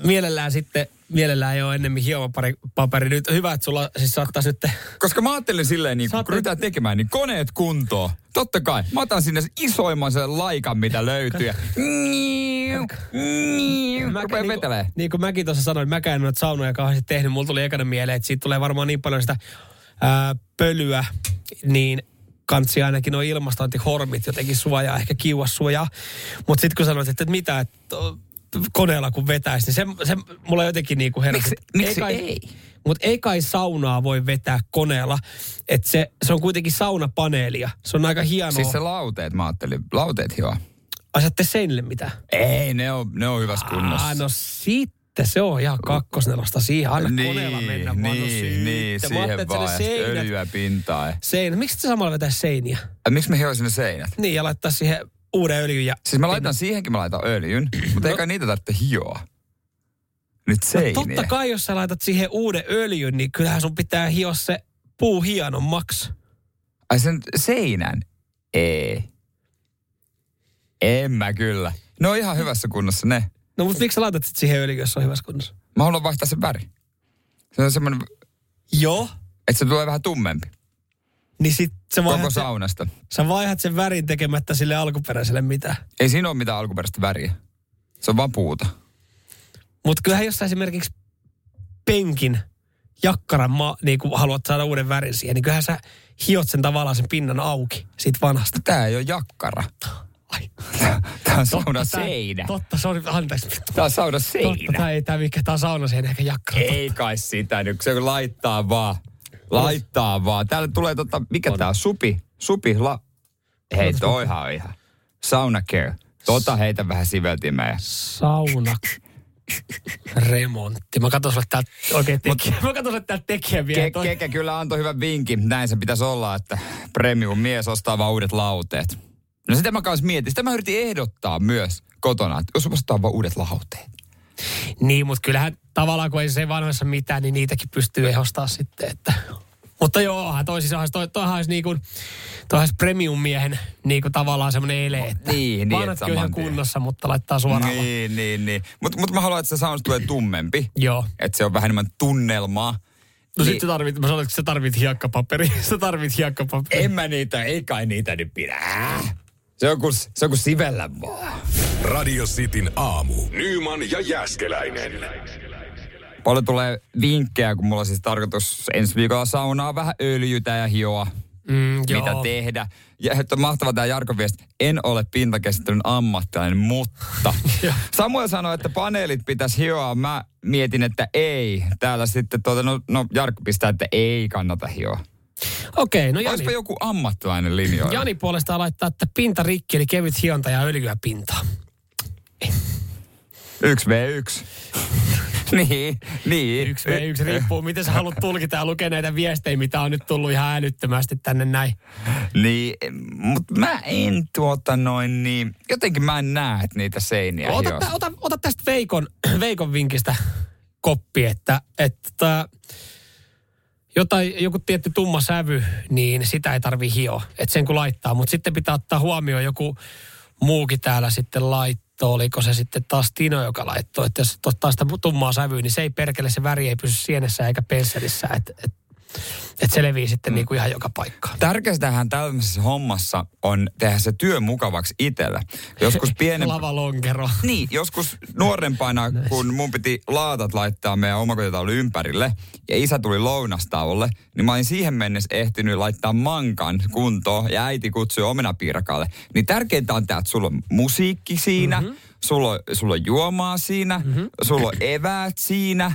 mielellään sitten, mielellään jo ennemmin hiomapaperi. paperi. Nyt hyvä, että sulla siis saattaisi nyt... Koska mä ajattelin silleen, niin, kun Saatte- ryhdytään tekemään, niin koneet kuntoon. Totta kai. Mä otan sinne isoimman sen laikan, mitä löytyy. Ja... Rupee niin, vetelee. niin kuin mäkin tuossa sanoin, mäkään en ole saunoja kauheasti tehnyt. Mulla tuli ekana mieleen, että siitä tulee varmaan niin paljon sitä ää, pölyä, niin kantsi ainakin nuo ilmastointihormit jotenkin suojaa, ehkä kiuas suojaa. Mutta sitten kun sanoit, että, että mitä, että koneella kun vetäisi, niin se, se mulla jotenkin niin kuin heräsi. Miksi- että miksi kai, ei? Mutta ei kai saunaa voi vetää koneella. Että se, se on kuitenkin saunapaneelia. Se on aika hienoa. Siis se lauteet, mä ajattelin. Lauteet hioa. Asatte seinille mitään? Ei, ne on, ne on hyvässä kunnossa. Ah, no sitten se on ihan kakkosnelosta siihen. Anna niin, koneella mennä niin, vaan. No niin, niin, siihen vaan. seinät, Öljyä pintaa. seinät. Miksi te samalla vetää seiniä? Miksi me hioisin ne seinät? Niin, ja laittaa siihen uuden öljyn ja... Siis mä laitan siihenkin, mä laitan öljyn, mutta eikä niitä tarvitse hioa. Nyt No seiniä. totta kai, jos sä laitat siihen uuden öljyn, niin kyllähän sun pitää hioa se puu hienommaksi. Ai sen seinän? Ei. En mä kyllä. Ne on ihan hyvässä kunnossa ne. No mutta miksi sä laitat sit siihen öljyn, jos se on hyvässä kunnossa? Mä haluan vaihtaa sen väri. Se on semmoinen, Joo. että se tulee vähän tummempi Niin sit sä koko sen, saunasta. sä vaihdat sen värin tekemättä sille alkuperäiselle mitään. Ei siinä ole mitään alkuperäistä väriä. Se on vaan puuta. Mutta kyllähän jos sä esimerkiksi penkin jakkaran ma, niin kun haluat saada uuden värin siihen, niin kyllähän sä hiot sen tavallaan sen pinnan auki siitä vanhasta. Tää ei ole jakkara. Ai. Tää on sauna seinä. Totta, sori, anteeksi. Tää on sauna Totta, seinä. tää ei tää mikä, tää on sauna seinä eikä jakkara. Ei kai sitä nyt, se laittaa vaan. Laittaa vaan. Täällä tulee tota, mikä tää on? Supi. Supi, la... Hei, toihan on ihan. Sauna care. Tota heitä vähän siveltimeen. Sauna remontti. Mä katson sulle täältä oikein tekijä. Mä katson sulle täältä tekijä vielä. Ke- Keke kyllä antoi hyvän vinkin. Näin se pitäisi olla, että premium mies ostaa vaan uudet lauteet. No sitä mä kanssa mietin. Sitä mä yritin ehdottaa myös kotona, että jos ostaa vaan uudet lauteet. Niin, mutta kyllähän tavallaan kun ei se vanhoissa mitään, niin niitäkin pystyy ehostaa sitten. Että. Mutta joo, toi siis olisi, toi, toihan olisi niin kuin, toihan olisi premium-miehen niin kuin tavallaan semmoinen ele, että Niin, niin, on ihan kunnossa, mutta laittaa suoraan. Niin, niin, niin. Mutta mut mä haluan, että se saunasta tulee tummempi. Joo. Että se on vähän enemmän tunnelmaa. No Niin- sit sä tarvit, mä sanoin, että sä tarvit hiekkapaperi. sä tarvit hiekkapaperi. En mä niitä, ei kai niitä nyt pidä. Se on kuin, se on kuin sivellä vaan. Radio Cityn aamu. Nyman ja Jäskeläinen. Paljon tulee vinkkejä, kun mulla on siis tarkoitus ensi viikolla saunaa vähän öljytä ja hioa. Mm, mitä tehdä. Ja että on mahtava tämä Jarkon viesti. En ole pintakäsittelyn ammattilainen, mutta Samuel sanoi, että paneelit pitäisi hioa. Mä mietin, että ei. Täällä sitten, tuota, no, no Jarkko pistää, että ei kannata hioa. Okei, no Jani, Olisipa joku ammattilainen linjoilla. Jani puolestaan laittaa, että pinta rikki, eli kevyt hionta ja öljyä pintaa. 1v1. niin, niin. Yksi v yksi riippuu, miten sä haluat tulkita ja lukea näitä viestejä, mitä on nyt tullut ihan älyttömästi tänne näin. Niin, mutta mä en tuota noin niin, jotenkin mä en näe että niitä seiniä Ota, tä, ota, ota tästä Veikon, Veikon vinkistä koppi, että, että jotain, joku tietty tumma sävy, niin sitä ei tarvi hioa. Että sen kun laittaa. Mutta sitten pitää ottaa huomioon joku muukin täällä sitten laittoi. Oliko se sitten taas Tino, joka laittoi, että jos ottaa sitä tummaa sävyä, niin se ei perkele, se väri ei pysy sienessä eikä pensselissä. Että et, et se levii sitten niinku ihan joka paikkaan. Tärkeistähän tällaisessa hommassa on tehdä se työ mukavaksi itselle. Joskus pienen... Lavalonkero. Niin, joskus nuorempana, kun mun piti laatat laittaa meidän omakotitalon ympärille, ja isä tuli lounastauolle, niin mä olin siihen mennessä ehtinyt laittaa mankan kuntoon, ja äiti kutsui omenapiirakalle. Niin tärkeintä on tämä, että sulla on musiikki siinä, mm-hmm. sulla, on, sulla on juomaa siinä, mm-hmm. sulla on eväät siinä,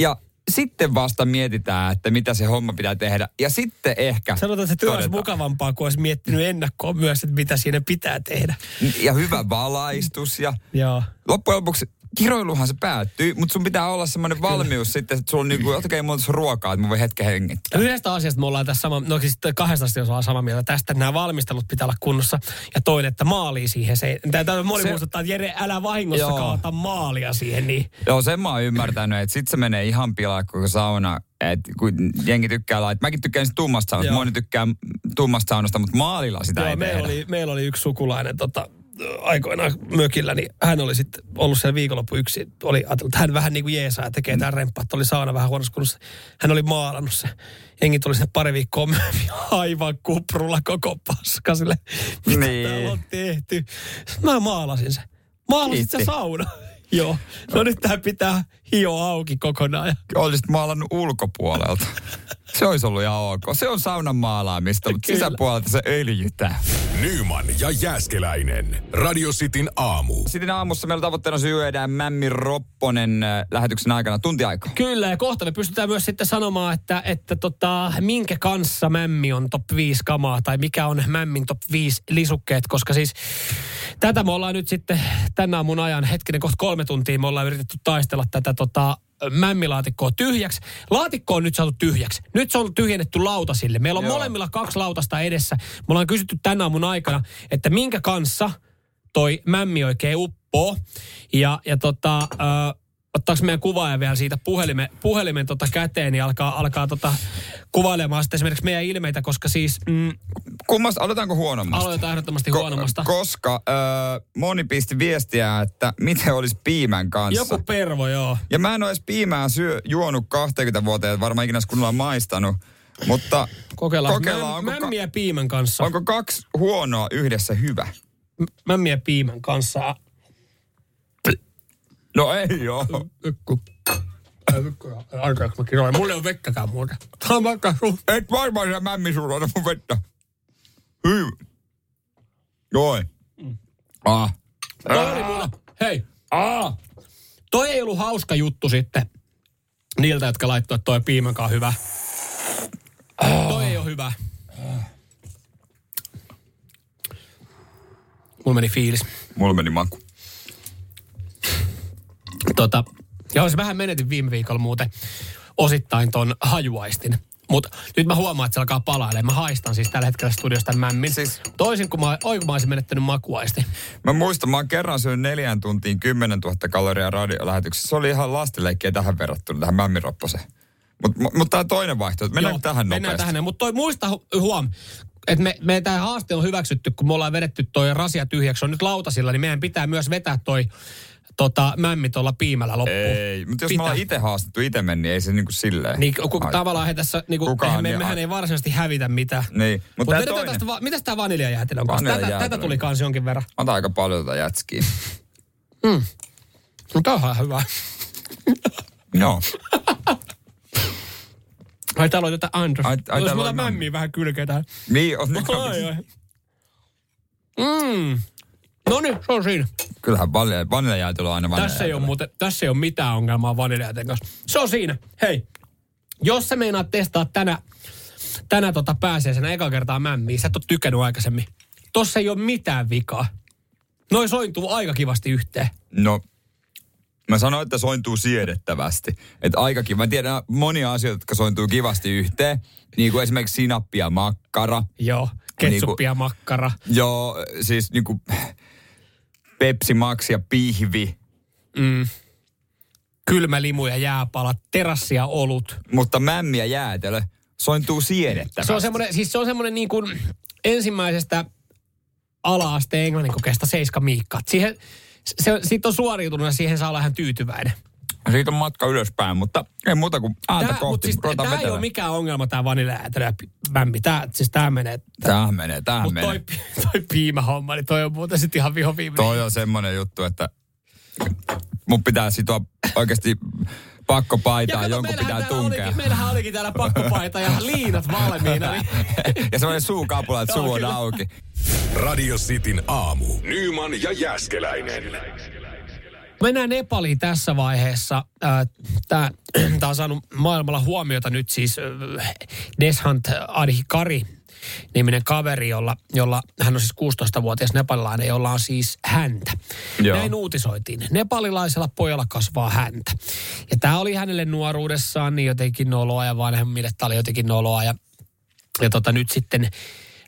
ja sitten vasta mietitään, että mitä se homma pitää tehdä. Ja sitten ehkä... Sanotaan, että se työ olisi mukavampaa, kun olisi miettinyt ennakkoon myös, että mitä siinä pitää tehdä. Ja hyvä valaistus ja Joo. loppujen lopuksi kiroiluhan se päättyy, mutta sun pitää olla semmoinen valmius sitten, että sulla on niinku, okei, mulla ruokaa, että mä voin hetken hengittää. Yhdestä asiasta me ollaan tässä sama, no siis kahdesta asiasta ollaan samaa mieltä. Tästä että nämä valmistelut pitää olla kunnossa. Ja toinen, että maali siihen. Se, tämä moni Se- muistuttaa, että Jere, älä vahingossa Joo. kaata maalia siihen. Niin. Joo, sen mä oon ymmärtänyt, että sit se menee ihan pilaan koko sauna. Et kun jengi tykkää laittaa, mäkin tykkään sitä tummasta saunasta, moni tykkää tummasta saunasta, mutta maalilla sitä Joo, ei meillä tehdä. oli, meillä oli yksi sukulainen tota, aikoinaan mökillä, niin hän oli sitten ollut siellä viikonloppu yksi, oli ajatellut, että hän vähän niin kuin jeesaa ja tekee tämän remppaa, oli sauna vähän huonossa kunnossa. Hän oli maalannut se. Jengi tuli sinne pari viikkoa myöhemmin aivan kuprulla koko paska sille, mitä Niin. täällä on tehty. Sitten mä maalasin se. Maalasit se sauna. Joo. No nyt tää pitää hio auki kokonaan. Olisit maalannut ulkopuolelta. Se olisi ollut ihan ok. Se on saunan maalaamista, mutta Kyllä. sisäpuolelta se öljytää. Nyman ja Jääskeläinen. Radio Cityn aamu. Sitten aamussa meillä tavoitteena syödään Mämmi Ropponen äh, lähetyksen aikana tunti aikaa. Kyllä, ja kohta me pystytään myös sitten sanomaan, että, että tota, minkä kanssa Mämmi on top 5 kamaa, tai mikä on Mämmin top 5 lisukkeet, koska siis tätä me ollaan nyt sitten tänä aamun ajan, hetkinen kohta kolme tuntia, me ollaan yritetty taistella tätä tota, mämmilaatikkoa tyhjäksi. Laatikko on nyt saatu tyhjäksi. Nyt se on tyhjennetty lautasille. Meillä on Joo. molemmilla kaksi lautasta edessä. Me ollaan kysytty tänä aamun aikana, että minkä kanssa toi mämmi oikein uppoo. Ja, ja tota, ö, ottaako meidän kuvaaja vielä siitä puhelimen, puhelimen tota käteen, niin alkaa, alkaa tota kuvailemaan sitten esimerkiksi meidän ilmeitä, koska siis mm, Kummasta, aloitaanko huonommasta? aloitetaan ehdottomasti huonommasta. koska äh, moni pisti viestiä, että miten olisi piimän kanssa. Joku pervo, joo. Ja mä en ole edes piimää syö, juonut 20 vuoteen, varmaan ikinä kunnolla maistanut. Mutta Kokeillaan. Kokeillaan, Mäm, onko ka- mämmiä piimän kanssa. onko kaksi huonoa yhdessä hyvä? M- Mämmiä piimän kanssa. No ei oo. Ykku. Anteeksi, mä kiroin. Mulla ei ole vettäkään muuta. Vaikka sun. Et varmaan se mämmi sulla ota mun vettä. Hyvä. Joo. Ah. Toi oli muuta. Hei. Aa. Toi ei ollut hauska juttu sitten niiltä, jotka laittoi, että toi piimankaan hyvä. Toi ei ole hyvä. Mulla meni fiilis. Mulla meni maku. Tota, joo, se vähän menetin viime viikolla muuten osittain ton hajuaistin. Mutta nyt mä huomaan, että se alkaa palailemaan. Mä haistan siis tällä hetkellä studiosta mämmin. Siis- Toisin kuin mä, oi, kun mä olisin menettänyt makuaisti. Mä muistan, mä oon kerran syönyt neljään tuntiin 10 000 kaloria radiolähetyksessä. Se oli ihan lastenleikkiä tähän verrattuna, tähän mämmiropposeen. Mutta mut, mut tää toinen vaihtoehto, mennäänkö tähän Mennään nopeasti? tähän. Mutta toi muista hu- huom, että me, me tämä haaste on hyväksytty, kun me ollaan vedetty toi rasia tyhjäksi. On nyt lautasilla, niin meidän pitää myös vetää toi tota, mämmi tuolla piimällä loppuun. Ei, mutta jos Pitää. me ollaan itse haastettu itse meni, niin ei se niinku silleen. Niin, kun Ai- tavallaan he tässä, niin kuin, Kukaan me, niin- mehän ei varsinaisesti hävitä mitään. Niin, mutta Mut toinen, tästä, mitäs tämä vaniljajäätelö on? kanssa? Tätä, tätä tuli kans jonkin verran. mä otan aika paljon tätä jätskiä. No tää on ihan hyvä. Joo. Ai täällä on tätä Anders. Ai- ai Jos täällä mämmi. mämmiä vähän kylkeä tähän. Niin, on nyt Ai, ai. Mm. No niin, se on siinä. Kyllähän vanilja- vaniljajäätelö on aina Tässä ei, ole muuten, tässä ei ole mitään ongelmaa vaniljajäten kanssa. Se on siinä. Hei, jos sä meinaat testaa tänä, tänä tota pääsiäisenä eka kertaa mämmiä, sä et ole tykännyt aikaisemmin. Tossa ei ole mitään vikaa. Noin sointuu aika kivasti yhteen. No, mä sanoin, että sointuu siedettävästi. Että aika kiva. Mä tiedän monia asioita, jotka sointuu kivasti yhteen. Niin kuin esimerkiksi sinappi ja makkara. Joo, ketsuppi ja makkara. Joo, siis niinku Pepsi Max ja pihvi. Mm. Kylmä limu ja jääpalat, terassi ja olut. Mutta mämmi ja jäätelö sointuu siedettävästi. Se on semmoinen, siis se on semmoinen niin kuin ensimmäisestä ala-asteen englannin kokeesta seiska miikka. Siihen, se, siitä on suoriutunut ja siihen saa olla ihan tyytyväinen. Siitä on matka ylöspäin, mutta ei muuta kuin ääntä Tää, kohti. siis, tää ei ole mikään ongelma, tämä vaniljäätelö ja pi- mämmi. Tää, siis tää menee. Tämähän menee, Mutta menee. toi, toi piimähomma, niin toi on muuten sitten ihan viho viimeinen. Toi on semmoinen juttu, että mun pitää sitoa oikeasti pakkopaitaa, kato, jonkun meillähän pitää tunkea. Olikin, meillähän olikin täällä pakkopaita ja liinat valmiina. Niin. ja semmoinen suukapula, että suu on auki. Radio Cityn aamu. Nyman ja Jääskeläinen. Mennään Nepaliin tässä vaiheessa. Tämä on saanut maailmalla huomiota nyt siis äh, Deshant Adhikari niminen kaveri, jolla, jolla hän on siis 16-vuotias nepalilainen, jolla on siis häntä. Joo. Näin uutisoitiin. Nepalilaisella pojalla kasvaa häntä. Ja tämä oli hänelle nuoruudessaan niin jotenkin noloa ja vanhemmille tämä oli jotenkin noloa. Ja, ja tota, nyt sitten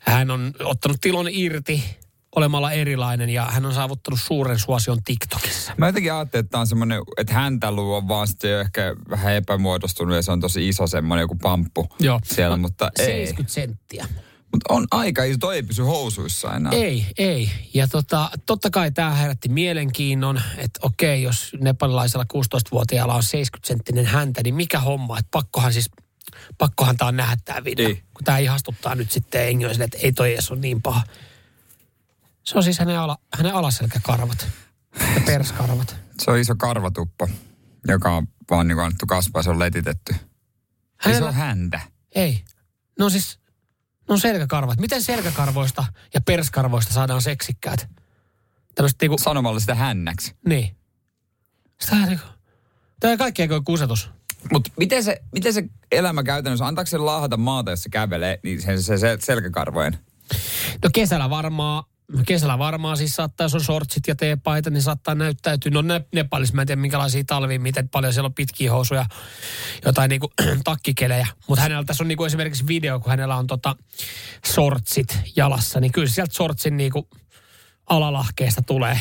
hän on ottanut tilon irti olemalla erilainen ja hän on saavuttanut suuren suosion TikTokissa. Mä jotenkin ajattelin, että tämä on semmoinen, että häntälu on vaan sitten ehkä vähän epämuodostunut ja se on tosi iso semmoinen joku pamppu Joo. siellä, mutta ei. 70 senttiä. Mutta on aika iso, toi ei pysy housuissa enää. Ei, ei. Ja tota, totta kai tämä herätti mielenkiinnon, että okei, jos nepalilaisella 16-vuotiaalla on 70-senttinen häntä, niin mikä homma, että pakkohan siis, pakkohan tämä on nähdä tämä video. Niin. Kun tämä ihastuttaa nyt sitten engioisille, että ei toi edes ole niin paha. Se on siis hänen, ala, hänen alaselkäkarvat ja perskarvat. Se on iso karvatuppo, joka on vaan niin annettu kasvaa, se on letitetty. Ei se Hänellä, on häntä. ei. No siis, no selkäkarvat. Miten selkäkarvoista ja perskarvoista saadaan seksikkäät? Tämmöiset niinku, Sanomalla sitä hännäksi. Niin. Sitä niinku... Tämä kaikki eikö ole kusetus? Mutta miten se, miten se elämä käytännössä, antaako se laahata maata, jos se kävelee, niin se, se, se selkäkarvojen? No kesällä varmaan, kesällä varmaan siis saattaa, jos on shortsit ja teepaita, niin saattaa näyttäytyä. No ne, Nepalissa mä en tiedä minkälaisia talvia, miten paljon siellä on pitkiä housuja, jotain niinku takkikelejä. Mutta hänellä tässä on niinku esimerkiksi video, kun hänellä on tota shortsit jalassa, niin kyllä sieltä shortsin niinku alalahkeesta tulee.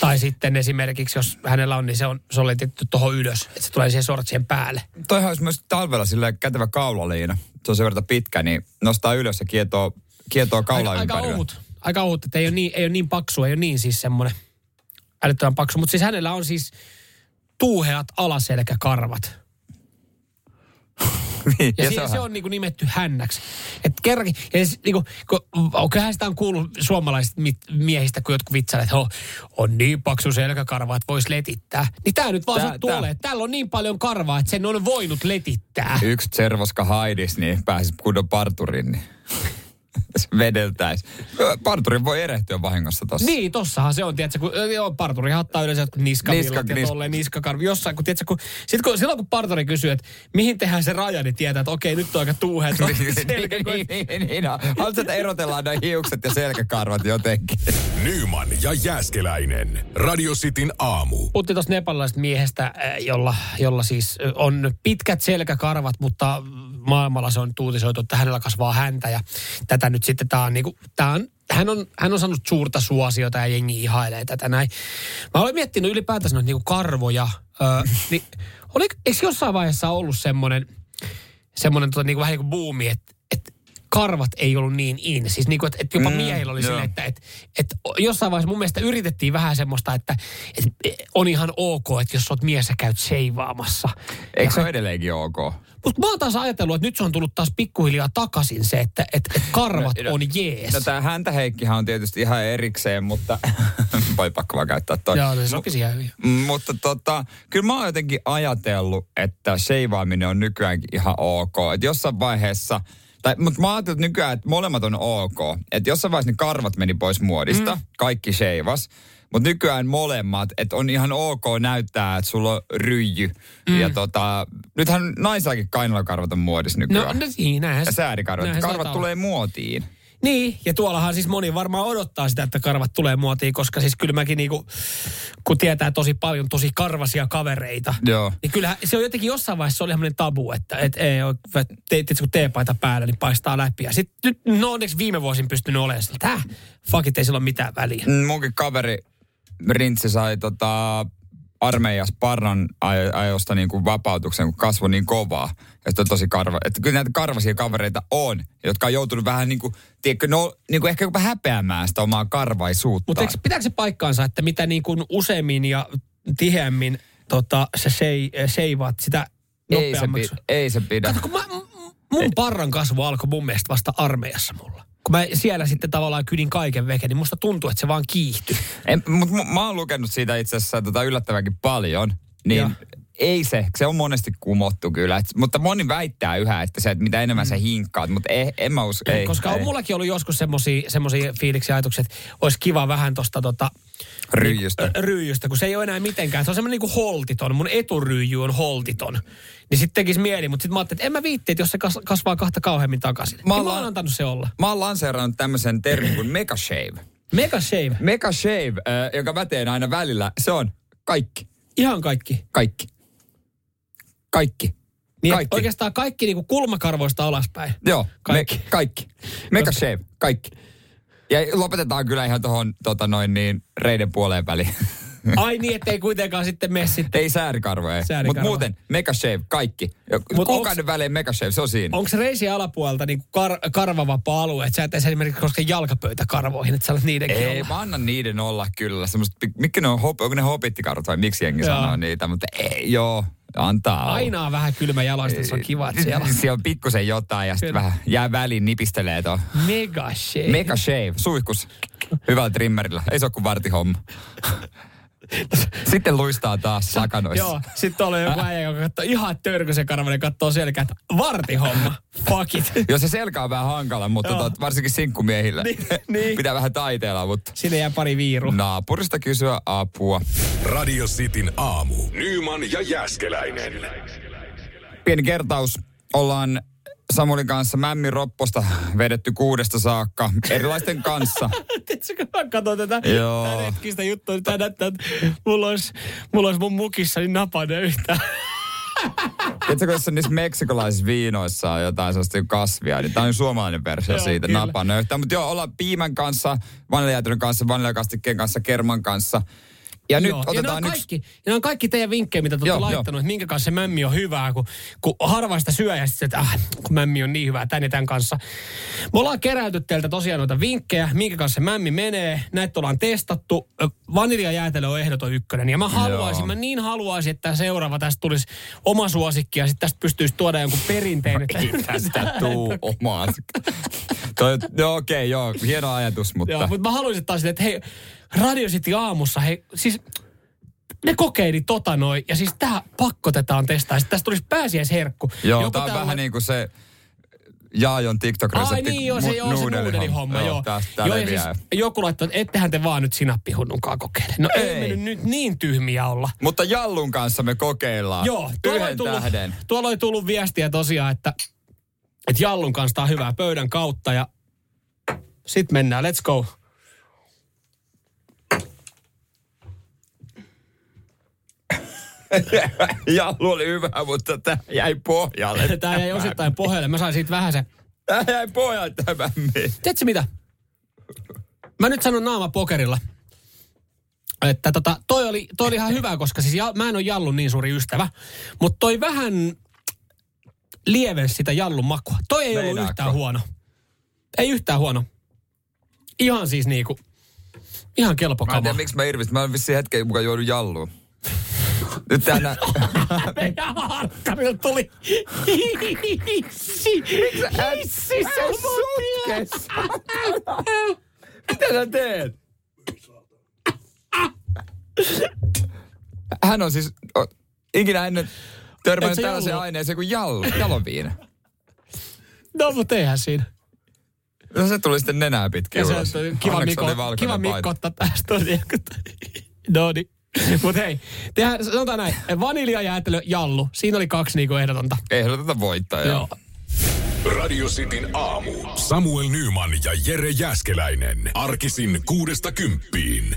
Tai sitten esimerkiksi, jos hänellä on, niin se on, laitettu tuohon ylös, että se tulee siihen shortsien päälle. Toihan olisi myös talvella sille kätevä kaulaliina. Se on sen verran pitkä, niin nostaa ylös ja kietoo, kietoo kaulaa aika, aika ympärillä. ohut. Aika ohut, että ei ole niin, ei ole niin paksu, ei ole niin siis semmoinen älyttömän paksu. Mutta siis hänellä on siis tuuheat alaselkäkarvat. Niin, Ja, ja se, se on niinku nimetty hännäksi. Et kerrankin, ja siis, niinku, kun, kyllähän sitä on kuullut suomalaisista mit, miehistä, kun jotkut vitsailevat, että on, on niin paksu selkäkarva, että voisi letittää. Niin tämä nyt vaan Tää- sattuu tää- olemaan, täällä on niin paljon karvaa, että sen on voinut letittää. yksi servoska haidis, niin pääsis kunnon parturin, niin se vedeltäisi. Parturin voi erehtyä vahingossa tossa. Niin, tossahan se on, tiedätkö, kun joo, parturi hattaa yleensä jotkut niskavillat Niska- ja nis- tolleen niskakarvi. Jossain, kun, tiedätkö, kun, sit kun, silloin kun parturi kysyy, että mihin tehdään se raja, niin tietää, että okei, nyt on aika tuuheet. selkä, kun- niin, niin, niin, no. Haluatko, että erotellaan nämä hiukset ja selkäkarvat jotenkin? Nyman ja Jääskeläinen. Radio Cityn aamu. Puhuttiin tuosta nepalilaisesta miehestä, eh, jolla, jolla siis on pitkät selkäkarvat, mutta maailmalla se on uutisoitu, että hänellä kasvaa häntä. Ja tätä nyt sitten tämä on niinku, tää on, hän on, hän on saanut suurta suosiota ja jengi ihailee tätä näin. Mä olen miettinyt ylipäätänsä noita niinku karvoja. Öö, niin oli, eikö jossain vaiheessa ollut semmoinen, semmoinen tota, niinku vähän niin kuin buumi, että karvat ei ollut niin in. Siis niin kuin, että, että jopa Mm, miehillä oli silleen, että, että, että jossain vaiheessa mun mielestä yritettiin vähän semmoista, että, että on ihan ok, että jos sä oot mies ja käyt seivaamassa. Eikö se ole edelleenkin ok? Mutta mä oon taas ajatellut, että nyt se on tullut taas pikkuhiljaa takaisin se, että, että, että karvat No, no, on jees. No tämä häntä Heikkihän on tietysti ihan erikseen, mutta voi pakko vaan käyttää toi. Joo, se sopisi ihan hyvin. Mm, Mutta tota, kyllä mä oon jotenkin ajatellut, että sheivaaminen on nykyäänkin ihan ok. Että jossain vaiheessa, tai, mutta mä ajattelin että nykyään, että molemmat on ok. Että jossain vaiheessa ne karvat meni pois muodista, mm. kaikki sheivas. Mutta nykyään molemmat, että on ihan ok näyttää, että sulla on ryijy. Mm. Ja tota, nythän naisillakin kainalokarvat on muodissa No, nykyään. no niin, näinhän ja säärikarvat. Karvat tulee muotiin. Niin, ja tuollahan siis moni varmaan odottaa sitä, että karvat tulee muotiin, koska siis kyllä mäkin niinku, kun tietää tosi paljon tosi karvasia kavereita, Joo. niin kyllähän se on jotenkin jossain vaiheessa se oli semmoinen tabu, että et, ei ole, te, te, kun teepaita päällä, niin paistaa läpi. Ja sitten nyt, no onneksi viime vuosin pystynyt olemaan sillä, että fuck it, ei sillä ole mitään väliä. Mm, Munkin kaveri Rintsi sai tota, armeijassa parran aj- ajosta niin kuin vapautuksen, kun kasvoi niin kovaa. Ja sitten on tosi karva. Että kyllä näitä karvasia kavereita on, jotka on joutunut vähän niin kuin, tiedätkö, no, niin kuin ehkä jopa häpeämään sitä omaa karvaisuutta. Mutta pitääkö se paikkaansa, että mitä niin kuin useammin ja tiheämmin tota, se sei, seivaat, sitä ei se, pidä, ei se pidä. Kato, kun mä, mun parran kasvu alkoi mun mielestä vasta armeijassa mulla. Kun mä siellä sitten tavallaan kydin kaiken veke, niin musta tuntuu, että se vaan kiihtyi. En, mut, mu- mä oon lukenut siitä itse asiassa tota yllättävänkin paljon. Niin Joo. Ei se, se on monesti kumottu kyllä. Et, mutta moni väittää yhä, että se, että mitä enemmän mm. sä hinkkaat, mutta ei, en mä usko, ei. Koska ei. on mullakin ollut joskus semmoisia fiiliksiä ajatuksia, että olisi kiva vähän tosta tota, Ryijystä. Niin, ryijystä, kun se ei ole enää mitenkään. Se on semmoinen niin kuin holtiton. Mun eturyijy on holtiton. Niin sitten tekisi mieli, mutta sitten mä ajattelin, että en mä viitti, että jos se kasvaa kahta kauheammin takaisin. Mä, niin mä oon antanut se olla. Mä oon lanseerannut tämmöisen termin kuin mega shave. Mega shave? Mega shave, äh, joka pätee aina välillä, se on kaikki. Ihan kaikki? Kaikki. Kaikki. Niin kaikki. Oikeastaan kaikki niin kuin kulmakarvoista alaspäin. Joo, kaikki. Me, kaikki. Mega shave, kaikki. Ja lopetetaan kyllä ihan tuohon tota noin niin, reiden puoleen väliin. Ai niin, ettei kuitenkaan sitten mene sitten. Ei säärikarvoja. Mutta muuten, mega shave, kaikki. Mut Kuukauden onks, välein mega shave, se on siinä. Onko reisi alapuolelta niin kar, karvavapaa alue, että sä et esimerkiksi koske jalkapöytäkarvoihin, että sä olet niidenkin Ei, olla. mä annan niiden olla kyllä. Semmoset, mitkä ne on, onko ne hopittikarvat vai miksi jengi joo. sanoo niitä, mutta ei, joo. Antaa olla. Aina on vähän kylmä jaloista, se on kiva, että siellä. siellä on pikkusen jotain ja sitten vähän jää väliin, nipistelee tuon. Mega shave. Mega shave, suihkus. Hyvällä trimmerillä. Ei se ole kuin vartihomma. Sitten luistaa taas sakanoissa. Joo, sitten oli joku äijä, joka katsoo ihan törkysen karvanen, katsoo selkää, että vartihomma, fuck it. Joo, se selkä on vähän hankala, mutta tot, varsinkin sinkkumiehillä niin, niin. pitää vähän taiteella, mutta... Sinne jää pari viiru. Naapurista kysyä apua. Radio Cityn aamu. Nyman ja Jäskeläinen. Pieni kertaus. Ollaan Samuelin kanssa Mämmi Ropposta vedetty kuudesta saakka erilaisten kanssa. Tiedätkö, kun mä katson tätä Joo. hetkistä juttua, niin tämä näyttää, että mulla olisi, mulla olisi mun mukissa niin napane yhtään. Tiedätkö, jos niissä meksikolaisissa viinoissa on jotain sellaista kasvia, niin tämä on suomalainen versio joo, siitä, napane yhtään. Mutta joo, ollaan piimän kanssa, vaniljajätelön kanssa, vaniljakastikkeen kanssa, kerman kanssa – ja nyt otetaan ja on yksi... kaikki, ja ne on kaikki teidän vinkkejä, mitä te olette laittanut, jo. että minkä kanssa se mämmi on hyvää, kun, kun harva sitä syö ja sitten, että ah, kun mämmi on niin hyvää, tän ja tämän kanssa. Me ollaan keräyty teiltä tosiaan noita vinkkejä, minkä kanssa se mämmi menee. Näitä ollaan testattu. Vaniljajäätelö on ehdoton ykkönen. Ja mä haluaisin, Joo. mä niin haluaisin, että seuraava tästä tulisi oma suosikki ja sitten tästä pystyisi tuoda jonkun perinteen. Että... Ei tästä tuu omaa. joo, okei, okay, joo, hieno ajatus, mutta... Joo, mutta mä haluaisin taas, että hei, Radio City aamussa, he, siis ne kokeili tota noin, ja siis tää pakkotetaan testaa. Sitten tästä tulisi pääsiäisherkku. Joo, Joku tää on vähän niin kuin se Jaajon TikTok-resepti. Ai niin, joo, se, joo, se nuudelihomma, joo. joo. Tästä joo siis joku laittoi, että ettehän te vaan nyt sinappihunnunkaan kokeile. No ei, ei me nyt niin tyhmiä olla. Mutta Jallun kanssa me kokeillaan. Joo. Tuolla Yhden tullut, tähden. Tuolla oli tullut viestiä tosiaan, että, että Jallun kanssa on hyvää pöydän kautta ja sitten mennään, let's go. Jallu oli hyvä, mutta tämä jäi pohjalle. tämä jäi osittain pohjalle. Mä sain siitä vähän se... Tämä jäi pohjalle tämä Tiedätkö mitä? Mä nyt sanon naama pokerilla. Että tota, toi oli, toi oli ihan hyvä, koska siis mä en ole Jallun niin suuri ystävä. Mutta toi vähän lievensi sitä Jallun makua. Toi ei Meinaakko? ollut yhtään huono. Ei yhtään huono. Ihan siis niinku, ihan kelpo Mä en tiedä, miksi mä irvistin. Mä olen vissiin hetken mukaan juonut Jalluun. Nyt tänä... Meidän harkkarilla tuli hissi. Hissi sutkes? Mitä sä teet? Hän on siis ikinä ennen törmännyt tällaiseen aineeseen kuin jalo, jaloviina. No, mutta eihän siinä. No se tuli sitten nenää pitkin ja ulos. Se, kiva Mikko, kiva Mikko ottaa tästä. No niin. Mutta hei, tehdään, sanotaan näin. Vaniljajäätelö, jallu. Siinä oli kaksi niinku ehdotonta. Ehdotonta voittajaa. Joo. Radio Cityn aamu. Samuel Nyman ja Jere Jäskeläinen. Arkisin kuudesta kymppiin.